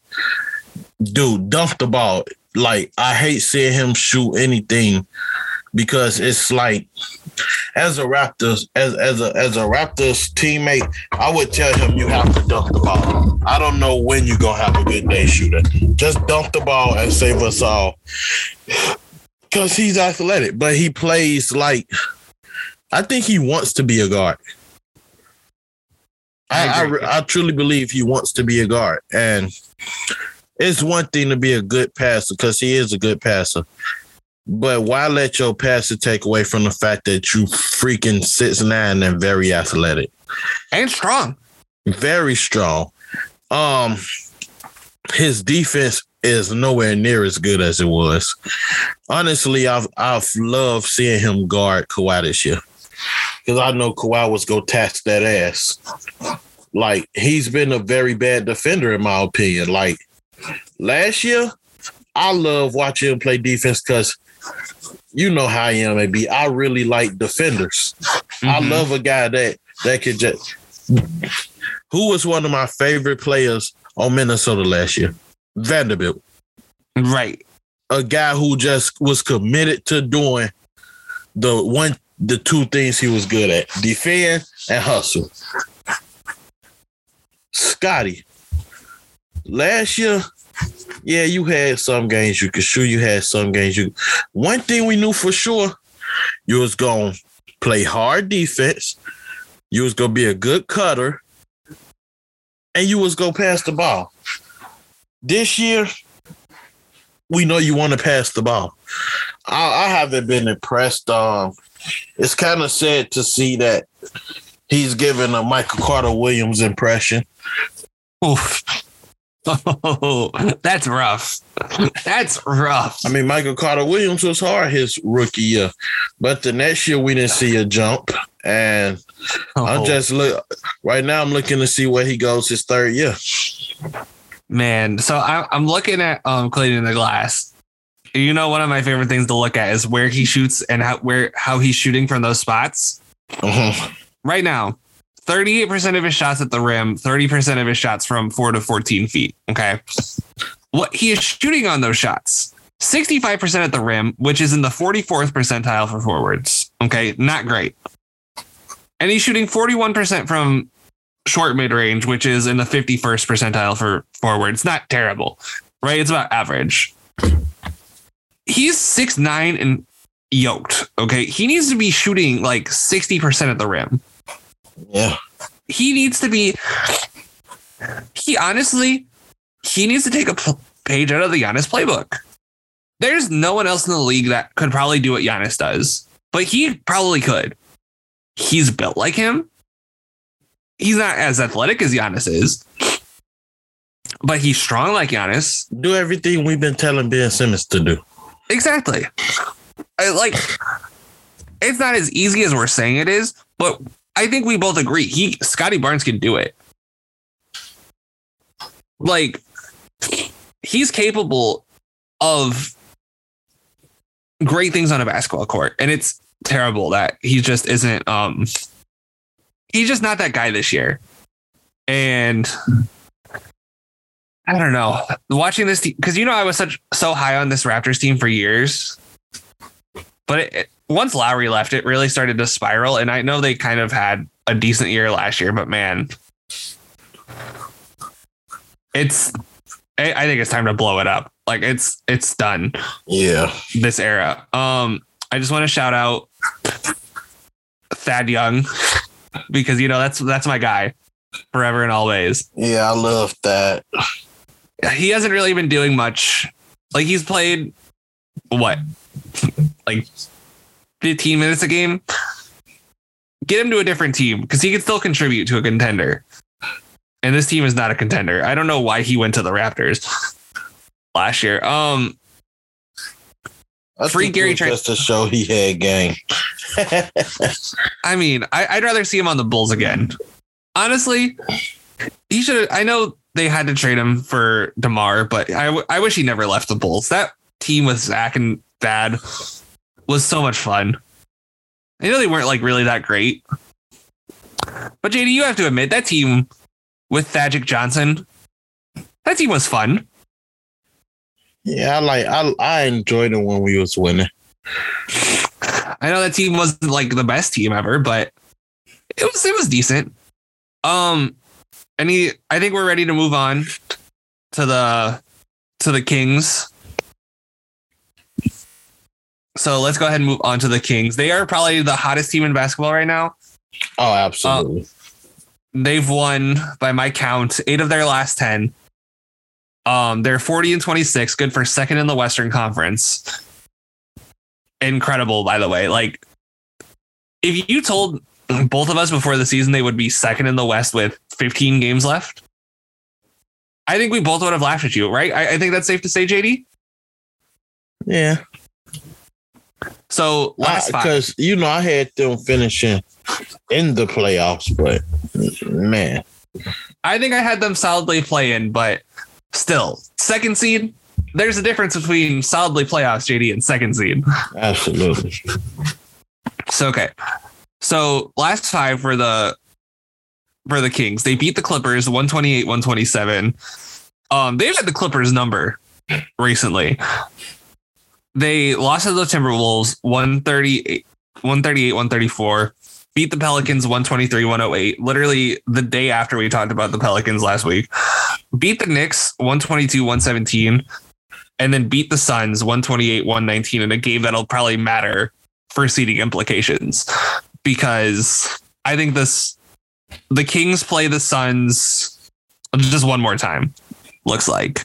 dude, dump the ball. Like, I hate seeing him shoot anything because it's like as a Raptors, as as a as a Raptors teammate, I would tell him you have to dunk the ball. I don't know when you're gonna have a good day shooter. Just dunk the ball and save us all. Cause he's athletic, but he plays like I think he wants to be a guard. I, I. I, truly believe he wants to be a guard. And it's one thing to be a good passer because he is a good passer. But why let your passer take away from the fact that you freaking six nine and very athletic, and strong. very strong? Um, his defense is nowhere near as good as it was. Honestly, I've I've loved seeing him guard Kawhi this year because I know Kawhi was go tax that ass. Like he's been a very bad defender in my opinion. Like last year, I love watching him play defense because you know how I am, maybe I really like defenders. I Mhm. love a guy that that could just. Who was one of my favorite players on Minnesota last year? Vanderbilt, right. a guy who just was committed to doing the one, the two things he was good at: defend and hustle. Scottie, last year, yeah, you had some games you could shoot. You had some games you. One thing we knew for sure, you was gonna play hard defense. You was gonna be a good cutter, and you was gonna pass the ball. This year, we know you want to pass the ball. I, I haven't been impressed. Um, it's kind of sad to see that he's giving a Michael Carter Williams impression. Oof. Oh, that's rough. That's rough. I mean, Michael Carter Williams was hard his rookie year, but the next year we didn't see a jump. And I'm Oh, just look right now. I'm looking to see where he goes his third year. man. So I, I'm looking at um in the glass. You know, one of my favorite things to look at is where he shoots and how where how he's shooting from those spots. Mhm. Right now, 38% of his shots at the rim, 30% of his shots from four to 14 feet. Okay. What he is shooting on those shots. 65% at the rim, which is in the 44th percentile for forwards. Okay. Not great. And he's shooting 41% from short mid range, which is in the 51st percentile for forwards. Not terrible, right? It's about average. He's six nine and yoked. Okay. He needs to be shooting like 60% at the rim Yeah, he needs to be he honestly he needs to take a page out of the Giannis playbook. There's no one else in the league that could probably do what Giannis does, but he probably could. He's built like him. He's not as athletic as Giannis is, but he's strong like Giannis. do everything we've been telling Ben Simmons to do. Exactly. I like it's not as easy as we're saying it is, but I think we both agree he Scottie Barnes can do it. Like he's capable of great things on a basketball court and it's terrible that he just isn't um he's just not that guy this year. And I don't know. Watching this team, because you know I was such so high on this Raptors team for years, but it, it- once Lowry left, it really started to spiral. And I know they kind of had a decent year last year, but man, it's. I I think it's time to blow it up. Like it's it's done Yeah, this era. Um, I just want to shout out Thad Young because you know that's that's my guy forever and always. yeah, I love that. He hasn't really been doing much. Like he's played what, like fifteen minutes a game. Get him to a different team because he can still contribute to a contender. And this team is not a contender. I don't know why he went to the Raptors last year. Um, I Free Gary Trent- just to show he had game. I mean, I, I'd rather see him on the Bulls again. Honestly, he should. I know they had to trade him for Demar, but I, w- I wish he never left the Bulls. That team with Zach and Thad was so much fun. I know they weren't like really that great, but JD, you have to admit that team with Thagic Johnson, that team was fun. yeah, I like I I enjoyed it when we was winning. I know that team wasn't like the best team ever, but it was it was decent. Um, any I think we're ready to move on to the to the Kings. So let's go ahead and move on to the Kings. They are probably the hottest team in basketball right now. Oh, absolutely. They've won by my count eight of their last ten. Um, they're 40 and 26, good for second in the Western Conference. Incredible, by the way. Like, if you told both of us before the season they would be second in the West with 15 games left, I think we both would have laughed at you, right? I, I think that's safe to say, JD. yeah. So last. Because, you know, I had them finishing in the playoffs, but man, I think I had them solidly playing, but still, second seed. There's a difference between solidly playoffs, JD, and second seed. absolutely. So okay. So last five for the for the Kings. They beat the Clippers 128, 127. Um, they've had the Clippers number recently. They lost to the Timberwolves 138, 138, 134. Beat the Pelicans 123, 108. Literally the day after we talked about the Pelicans last week. Beat the Knicks 122, 117. And then beat the Suns 128, 119 in a game that'll probably matter for seeding implications because I think this the Kings play the Suns just one more time. Looks like.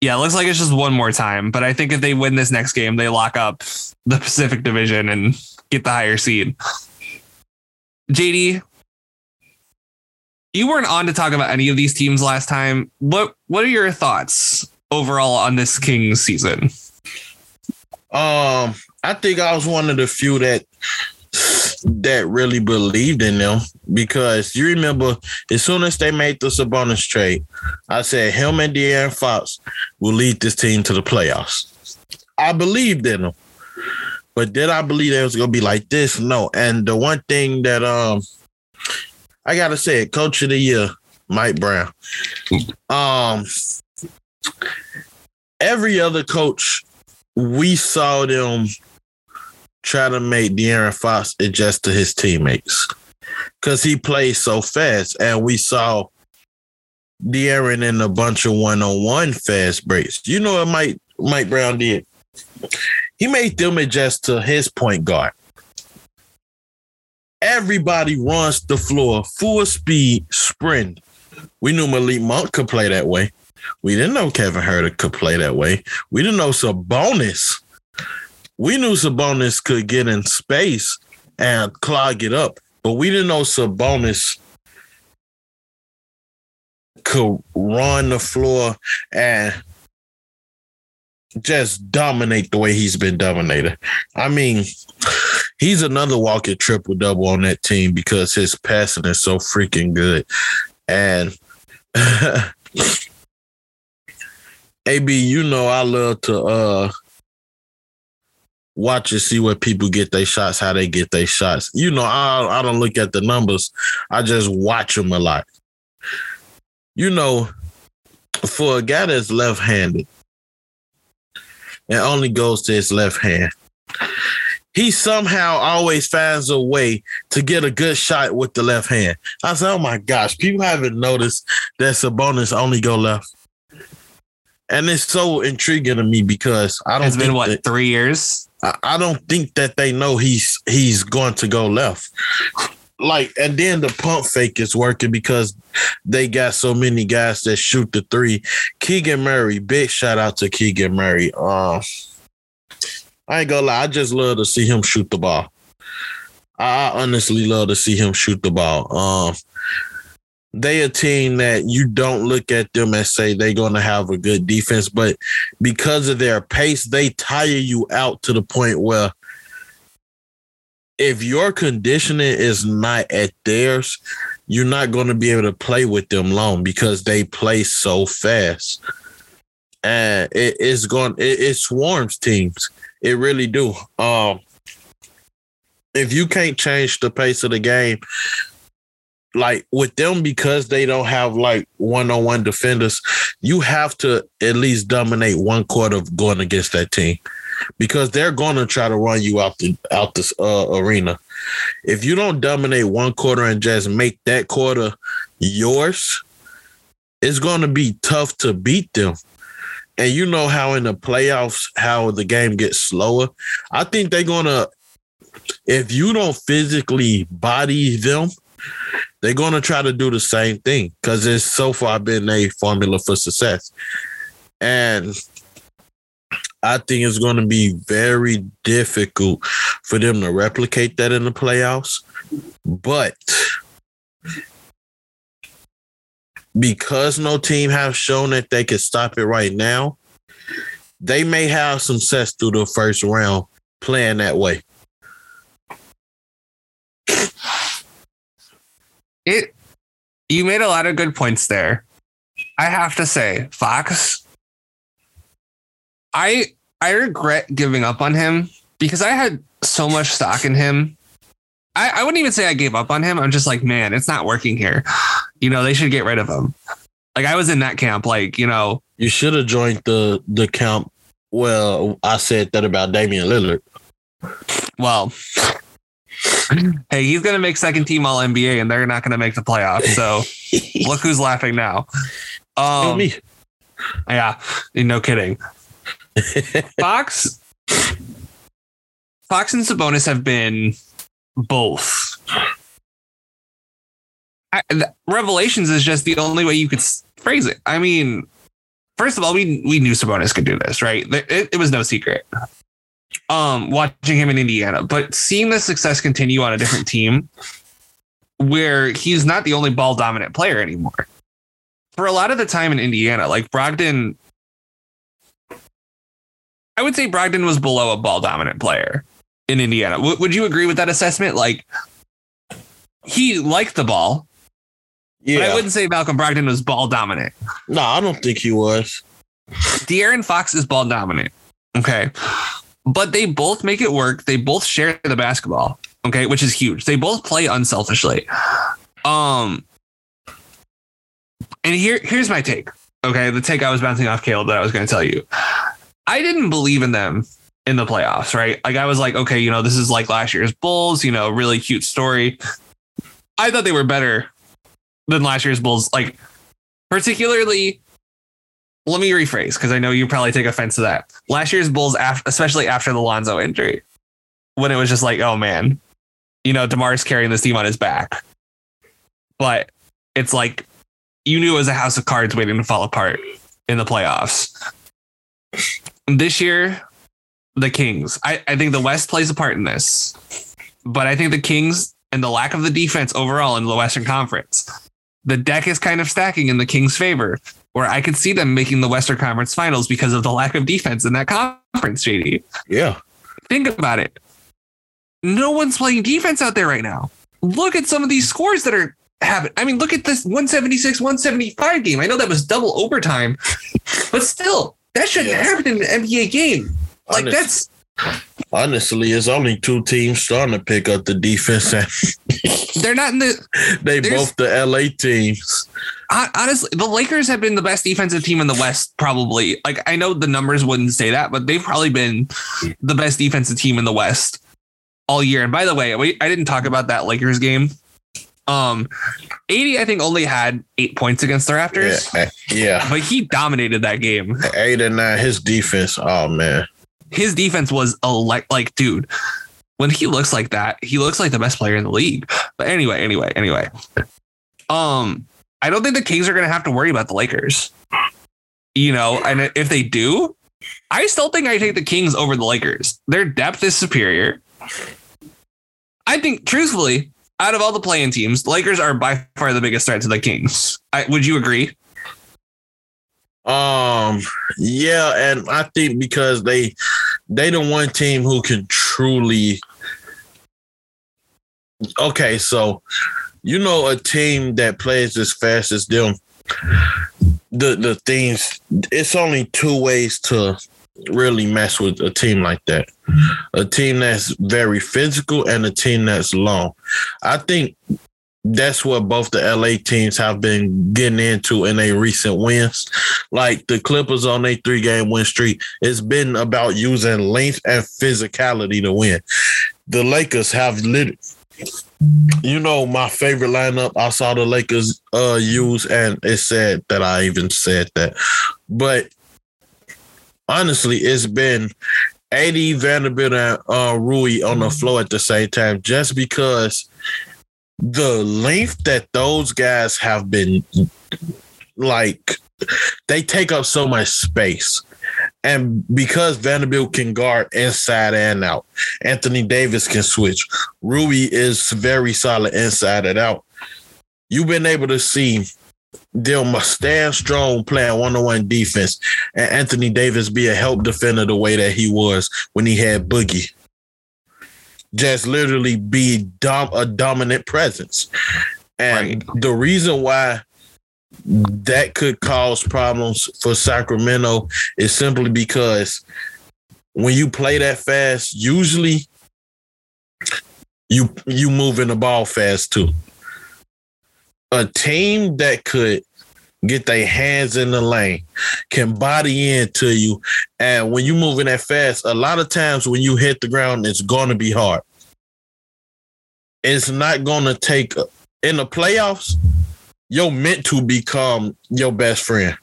Yeah, looks like it's just one more time. But I think if they win this next game, they lock up the Pacific Division and get the higher seed. JD, you weren't on to talk about any of these teams last time. What what are your thoughts overall on this Kings season? Um, I think I was one of the few that that really believed in them because you remember as soon as they made the Sabonis trade, I said him and De'Aaron Fox will lead this team to the playoffs. I believed in them. But did I believe it was gonna be like this? No. And the one thing that um I gotta say coach of the year, Mike Brown. Um every other coach we saw them try to make De'Aaron Fox adjust to his teammates because he plays so fast. And we saw De'Aaron in a bunch of one on one fast breaks. You know what Mike, Mike Brown did? He made them adjust to his point guard. Everybody runs the floor full speed sprint. We knew Malik Monk could play that way. We didn't know Kevin Huerter could play that way. We didn't know Sabonis. We knew Sabonis could get in space and clog it up, but we didn't know Sabonis could run the floor and just dominate the way he's been dominated. I mean, he's another walking triple double on that team because his passing is so freaking good. And AB, you know I love to uh watch and see where people get their shots, how they get their shots. You know, I I don't look at the numbers. I just watch them a lot. You know, for a guy that's left-handed and only goes to his left hand, he somehow always finds a way to get a good shot with the left hand. I said, "Oh my gosh, people haven't noticed that Sabonis only go left." And it's so intriguing to me because I don't It's been what that- three years? I, don't think that they know he's he's going to go left. Like, and then the pump fake is working because they got so many guys that shoot the three. Keegan Murray, big shout out to Keegan Murray. Uh, I ain't gonna lie, I just love to see him shoot the ball. I I honestly love to see him shoot the ball. Um, they a team that you don't look at them and say they're going to have a good defense, but because of their pace, they tire you out to the point where if your conditioning is not at theirs, you're not going to be able to play with them long because they play so fast. And it is going it, it swarms teams. It really do. Um if you can't change the pace of the game, like with them because they don't have like one-on-one defenders, you have to at least dominate one quarter of going against that team. because they're going to try to run you out the out this uh, arena. If you don't dominate one quarter and just make that quarter yours, it's going to be tough to beat them. And you know how in the playoffs how the game gets slower. I think they're going to if you don't physically body them, they're going to try to do the same thing because it's so far been a formula for success. And I think it's going to be very difficult for them to replicate that in the playoffs. But because no team have shown that they can stop it right now, they may have some success through the first round playing that way. It you made a lot of good points there. I have to say, Fox, I I regret giving up on him because I had so much stock in him. I, I wouldn't even say I gave up on him. I'm just like, man, it's not working here. You know, they should get rid of him. Like I was in that camp, like, you know. You should have joined the the camp. Well, I said that about Damian Lillard. Well, hey, he's gonna make second team all NBA and they're not gonna make the playoffs. So look who's laughing now. Um, me. yeah, no kidding. Fox Fox and Sabonis have been both. I, Revelations is just the only way you could phrase it. I mean, first of all, we we knew Sabonis could do this, right? It, it was no secret. Um, watching him in Indiana, but seeing the success continue on a different team, where he's not the only ball dominant player anymore. For a lot of the time in Indiana, like Brogdon I would say Brogdon was below a ball dominant player in Indiana. W- would you agree with that assessment? Like he liked the ball. Yeah. I wouldn't say Malcolm Brogdon was ball dominant. No, I don't think he was. De'Aaron Fox is ball dominant. Okay. But they both make it work. They both share the basketball. Okay, which is huge. They both play unselfishly. Um and here here's my take. Okay, the take I was bouncing off Caleb that I was going to tell you. I didn't believe in them in the playoffs, right? Like I was like, okay, you know, this is like last year's Bulls, you know, really cute story. I thought they were better than last year's Bulls. Like, particularly, let me rephrase because I know you probably take offense to that. Last year's Bulls, especially after the Lonzo injury, when it was just like, oh man, you know, Demar's carrying this team on his back. But it's like you knew it was a house of cards waiting to fall apart in the playoffs this year, the Kings. I, I think the West plays a part in this, but I think the Kings and the lack of the defense overall in the Western Conference, the deck is kind of stacking in the Kings' favor, where I could see them making the Western Conference Finals because of the lack of defense in that conference. JD, yeah, think about it. No one's playing defense out there right now. Look at some of these scores that are happening. I mean, look at this 176 175 game. I know that was double overtime, but still, that shouldn't happen in an NBA game. Like honestly, that's honestly, it's only two teams starting to pick up the defense. they're not in the. They both the LA teams. Honestly, the Lakers have been the best defensive team in the West, probably. Like I know the numbers wouldn't say that, but they've probably been the best defensive team in the West all year. And by the way, we, I didn't talk about that Lakers game um, AD, I think, only had eight points against the Raptors. Yeah, yeah. But he dominated that game. Eight and nine. His defense, oh man. His defense was a like, like, dude, when he looks like that, he looks like the best player in the league. But anyway, anyway, anyway. Um, I don't think the Kings are gonna have to worry about the Lakers. You know, and if they do, I still think I take the Kings over the Lakers. Their depth is superior. I think, truthfully, out of all the playing teams, Lakers are by far the biggest threat to the Kings. I, would you agree? Um, yeah, and I think because they they the one team who can truly. Okay, so you know a team that plays as fast as them. The the things it's only two ways to really mess with a team like that. A team that's very physical and a team that's long. I think that's what both the LA teams have been getting into in a recent wins. Like the Clippers on a three game win streak, it's been about using length and physicality to win. The Lakers have lit. You know my favorite lineup. I saw the Lakers uh use, and it said that I even said that. But honestly, it's been AD Vanderbilt and uh, Rui on the floor at the same time, just because the length that those guys have been like they take up so much space. And because Vanderbilt can guard inside and out, Anthony Davis can switch. Rui is very solid inside and out. You've been able to see them stand strong playing one on one defense, and Anthony Davis be a help defender the way that he was when he had Boogie just literally be dom- a dominant presence. And right. the reason why that could cause problems for Sacramento is simply because when you play that fast, usually you you moving the ball fast too. A team that could get their hands in the lane, can body into you. And when you moving that fast, a lot of times when you hit the ground, it's gonna be hard. It's not gonna take in the playoffs, you're meant to become your best friend.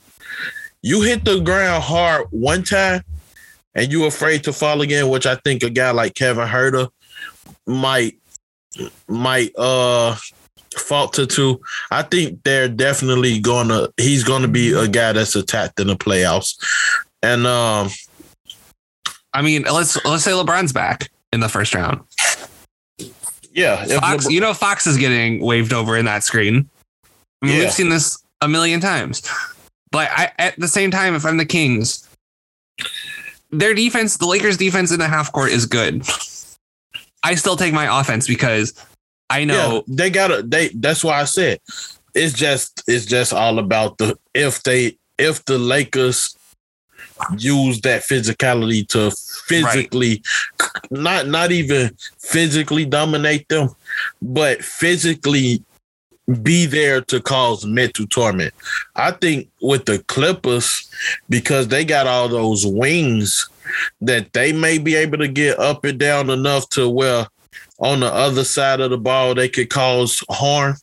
You hit the ground hard one time and you afraid to fall again, which I think a guy like Kevin Huerter might might uh falter to. I think they're definitely gonna he's gonna be a guy that's attacked in the playoffs. And um I mean, let's let's say LeBron's back in the first round. Yeah, Fox, LeBron- you know Fox is getting waved over in that screen. I mean, yeah. we've seen this a million times. But I, at the same time, if I'm the Kings, their defense, the Lakers' defense in the half court is good. I still take my offense because I know yeah, they gotta they that's why I said it's just it's just all about the if they if the Lakers use that physicality to physically right. not not even physically dominate them, but physically be there to cause mental torment. I think with the Clippers, because they got all those wings, that they may be able to get up and down enough to where on the other side of the ball they could cause harm.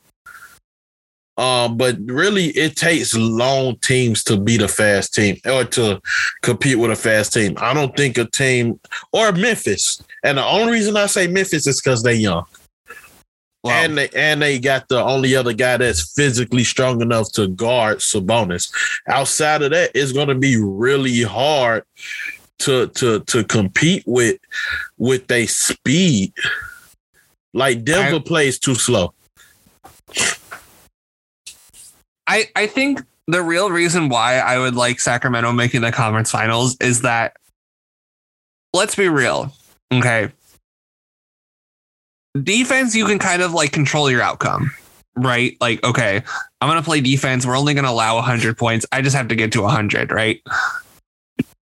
Um, but really, it takes long teams to beat a fast team or to compete with a fast team. I don't think a team or Memphis, and the only reason I say Memphis is because they're young. Wow. And they and they got the only other guy that's physically strong enough to guard Sabonis. Outside of that, it's going to be really hard to to to compete with with their speed. Like Denver I, plays too slow. I I think the real reason why I would like Sacramento making the conference finals is that let's be real. Okay defense, you can kind of like control your outcome, right? Like, okay, I'm to play defense. We're only to allow 100 points. I just have to get to 100, right?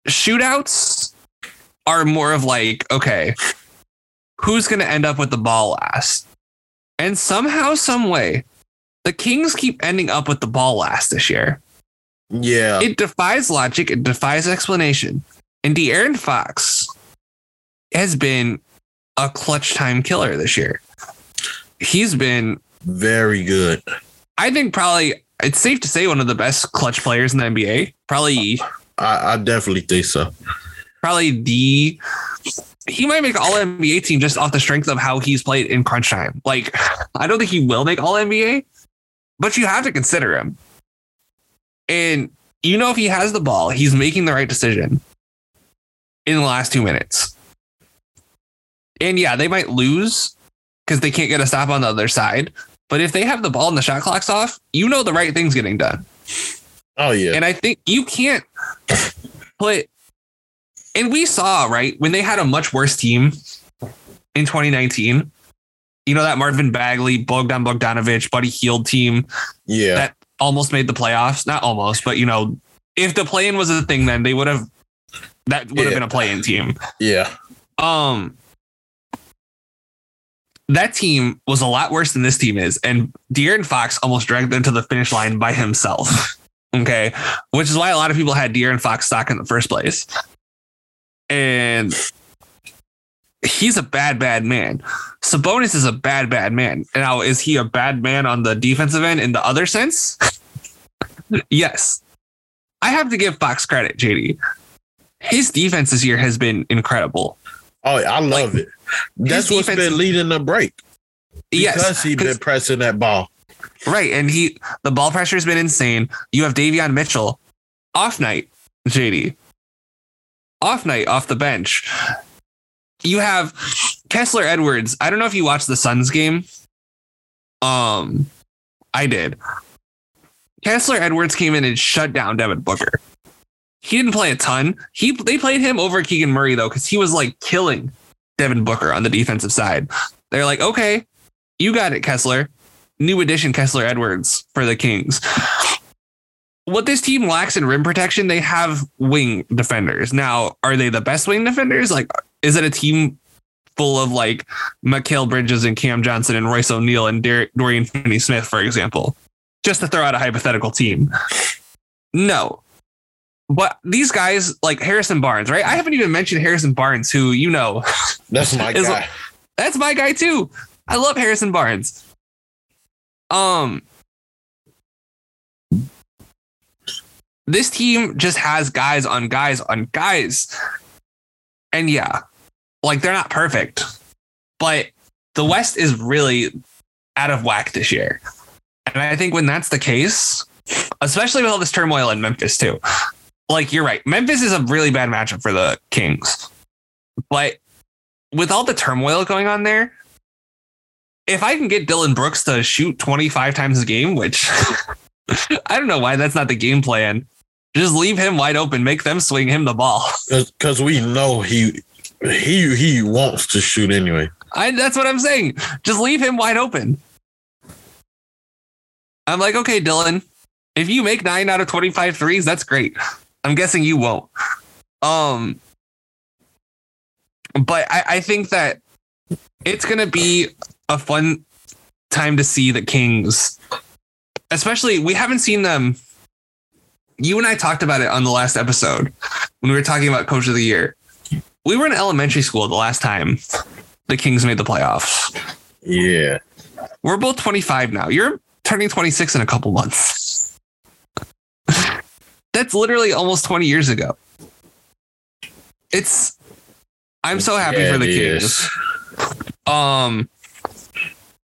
Shootouts are more of like, okay, who's to end up with the ball last? And somehow, some way, the Kings keep ending up with the ball last this year. Yeah. It defies logic, it defies explanation. And De'Aaron Fox has been a clutch time killer this year. He's been very good. I think probably it's safe to say one of the best clutch players in the NBA. Probably I, I definitely think so. Probably the he might make all NBA team just off the strength of how he's played in crunch time. Like I don't think he will make all NBA, but you have to consider him. And you know if he has the ball, he's making the right decision in the last 2 minutes. And yeah, they might lose because they can't get a stop on the other side. But if they have the ball and the shot clock's off, you know the right thing's getting done. Oh yeah. And I think you can't put and we saw, right, when they had a much worse team in 2019, you know, that Marvin Bagley, Bogdan Bogdanovich, Buddy Hield team. Yeah. That almost made the playoffs. Not almost, but you know, if the play in was a thing, then they would have that would have been a play in team. Yeah. Um that team was a lot worse than this team is, and De'Aaron Fox almost dragged them to the finish line by himself. Okay, which is why a lot of people had De'Aaron Fox stock in the first place, and he's a bad, bad man. Sabonis is a bad, bad man. Now, is he a bad man on the defensive end in the other sense? yes. I have to give Fox credit, JD. His defense this year has been incredible. Oh, I love it. That's what's defense- been leading the break. Yes, Because he been 'cause- pressing that ball. right, and he the ball pressure has been insane. You have Davion Mitchell off night, JD off night off the bench. You have Kessler Edwards. I don't know if you watched the Suns game. Um, I did. Kessler Edwards came in and shut down Devin Booker. He didn't play a ton. He they played him over Keegan Murray though, because he was like killing Devin Booker on the defensive side. They're like, okay, you got it, Kessler. New addition, Kessler Edwards for the Kings. What this team lacks in rim protection, they have wing defenders. Now, are they the best wing defenders? Like, is it a team full of like Mikal Bridges and Cam Johnson and Royce O'Neale and Dar- Dorian Finney Smith, for example? Just to throw out a hypothetical team. No. But these guys, like Harrison Barnes, right? I haven't even mentioned Harrison Barnes, who you know, That's my guy. that's my guy too. I love Harrison Barnes. Um, this team just has guys on guys on guys, and yeah, like they're not perfect, but the West is really out of whack this year, and I think when that's the case, especially with all this turmoil in Memphis too, like you're right, Memphis is a really bad matchup for the Kings, but with all the turmoil going on there, if I can get Dillon Brooks to shoot 25 times a game, which I don't know why that's not the game plan, just leave him wide open, make them swing him the ball. Because we know he he he wants to shoot anyway. I that's what I'm saying. Just leave him wide open. I'm like, okay, Dillon, if you make nine out of 25 threes, that's great. I'm guessing you won't. Um, but I, I think that it's gonna be a fun time to see the Kings. Especially, we haven't seen them. You and I talked about it on the last episode when we were talking about Coach of the Year. We were in elementary school the last time the Kings made the playoffs. Yeah. We're both 25 now. You're turning 26 in a couple months. That's literally almost 20 years ago. It's I'm so happy Yeah, for the Kings. Um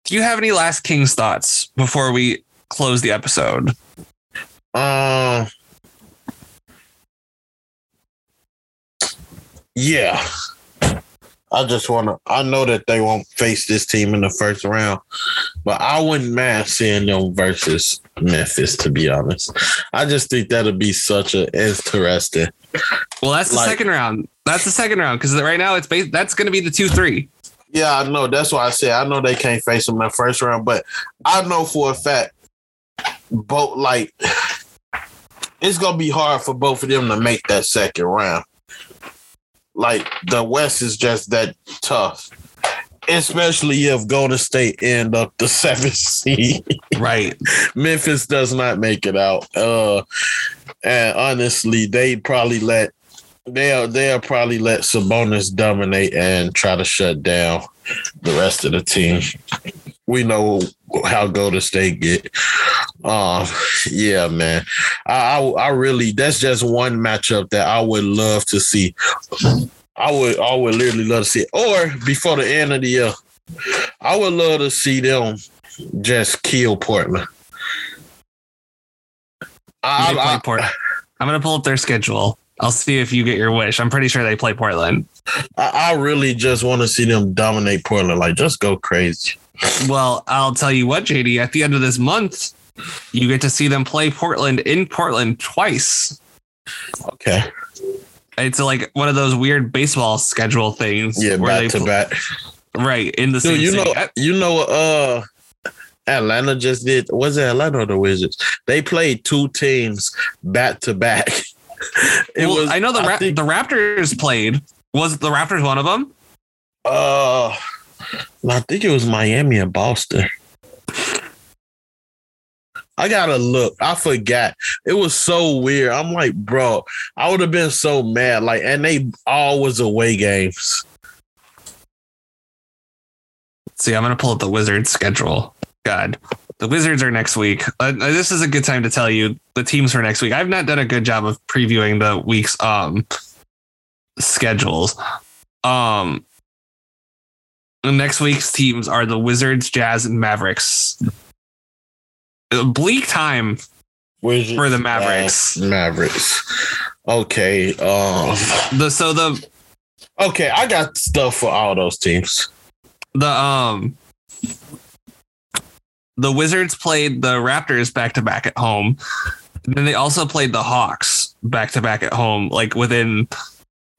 do you have any last Kings thoughts before we close the episode? Um. Yeah. I just want to. I know that they won't face this team in the first round, but I wouldn't mind seeing them versus Memphis. To be honest, I just think that'll be such an interesting. Well, that's the Like- second round. That's the second round because right now it's based, that's going to be the 2-3. Yeah, I know. That's why I said I know they can't face them in the first round, but I know for a fact both like it's gonna be hard for both of them to make that second round. Like the West is just that tough, especially if Golden State end up the seventh seed. Right. Memphis does not make it out. Uh, and honestly, they probably let they'll they'll probably let Sabonis dominate and try to shut down the rest of the team. We know how Golden State get. Um, yeah, man. I, I I really that's just one matchup that I would love to see. I would I would literally love to see. Or before the end of the year, I would love to see them just kill Portland. I, They play I, I'm going to pull up their schedule. I'll see if you get your wish. I'm pretty sure they play Portland. I, I really just want to see them dominate Portland. Like, just go crazy. Well, I'll tell you what, JD, at the end of this month, you get to see them play Portland in Portland twice. Okay. It's like one of those weird baseball schedule things. Yeah, where back to pl- back. Right. In the Dude, same you city. know, you know? Uh, Atlanta just did. Was it Atlanta or the Wizards? They played two teams back to back. It well, was. I know the I Ra- think, the Raptors played. Was the Raptors one of them? uh, I think it was Miami and Boston. I gotta look. I forgot. It was so weird. I'm like, bro, I would have been so mad. Like, and they all was away games. See, I'm gonna pull up the Wizards schedule. God, the Wizards are next week. Uh, this is a good time to tell you the teams for next week. I've not done a good job of previewing the week's um schedules. Um, next week's teams are the Wizards, Jazz, and Mavericks. A bleak time Where's for the Mavericks. Mavericks. Okay. Um. The so the Okay, I got stuff for all those teams. the um the Wizards played the Raptors back to back at home. And then they also played the Hawks back to back at home, like within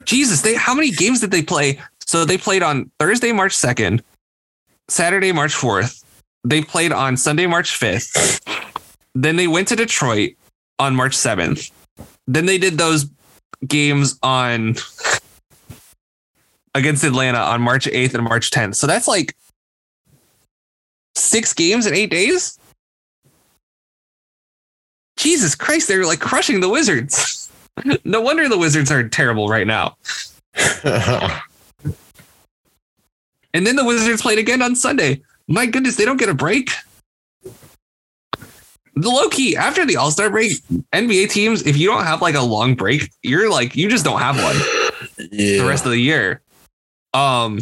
Jesus, they how many games did they play? So they played on Thursday, March 2nd, Saturday, March 4th. They played on Sunday, March 5th. Then they went to Detroit on March 7th. Then they did those games on against Atlanta on March 8th and March 10th. So that's like six games in eight days. Jesus Christ, they're like crushing the Wizards. no wonder the Wizards are terrible right now. And then the Wizards played again on Sunday. My goodness, they don't get a break. The low key after the All Star break, NBA teams, if you don't have like a long break, you're like you just don't have one yeah. the rest of the year. Um,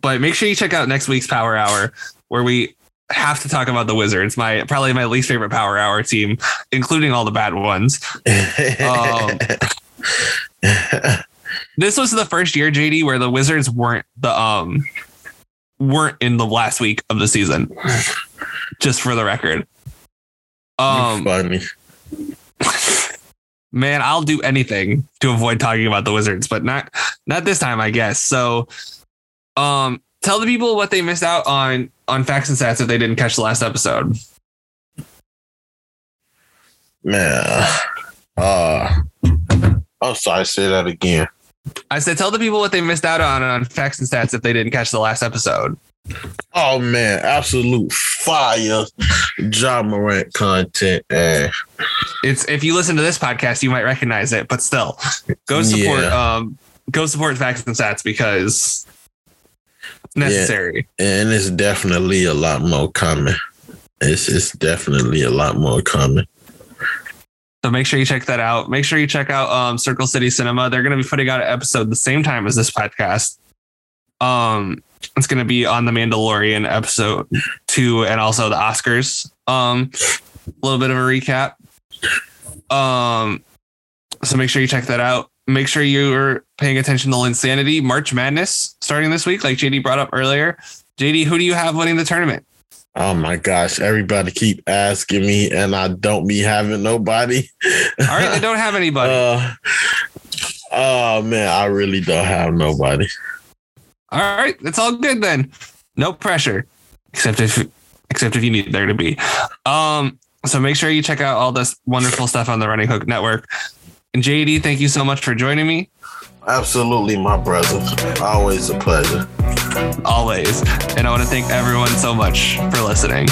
but make sure you check out next week's Power Hour where we have to talk about the Wizards, my probably my least favorite Power Hour team, including all the bad ones. Um, this was the first year, JD, where the Wizards weren't the um weren't in the last week of the season. Just for the record. Um man, I'll do anything to avoid talking about the Wizards, but not not this time, I guess. So um tell the people what they missed out on on facts and stats if they didn't catch the last episode. Man. Uh I'm sorry, say that again. I said tell the people what they missed out on on facts and stats if they didn't catch the last episode. Oh man, absolute fire Ja Morant content. And It's if you listen to this podcast, you might recognize it, but still, go support Yeah. um go support facts and stats because necessary. and it's definitely a lot more coming. It's it's definitely a lot more coming. So make sure you check that out. Make sure you check out um, Circle City Cinema. They're going to be putting out an episode the same time as this podcast. Um, it's going to be on the Mandalorian episode two and also the Oscars. Um, a little bit of a recap. Um, so make sure you check that out. Make sure you're paying attention to Insanity March Madness starting this week, like JD brought up earlier. JD, who do you have winning the tournament? Oh my gosh, everybody keep asking me and I don't be having nobody. All right, they don't have anybody. Uh, oh man, I really don't have nobody. All right, it's all good then. No pressure, except if except if you need there to be. Um, so make sure you check out all this wonderful stuff on the Running Hook Network. And JD, thank you so much for joining me. Absolutely, my brother. Always a pleasure. Always. And I want to thank everyone so much for listening.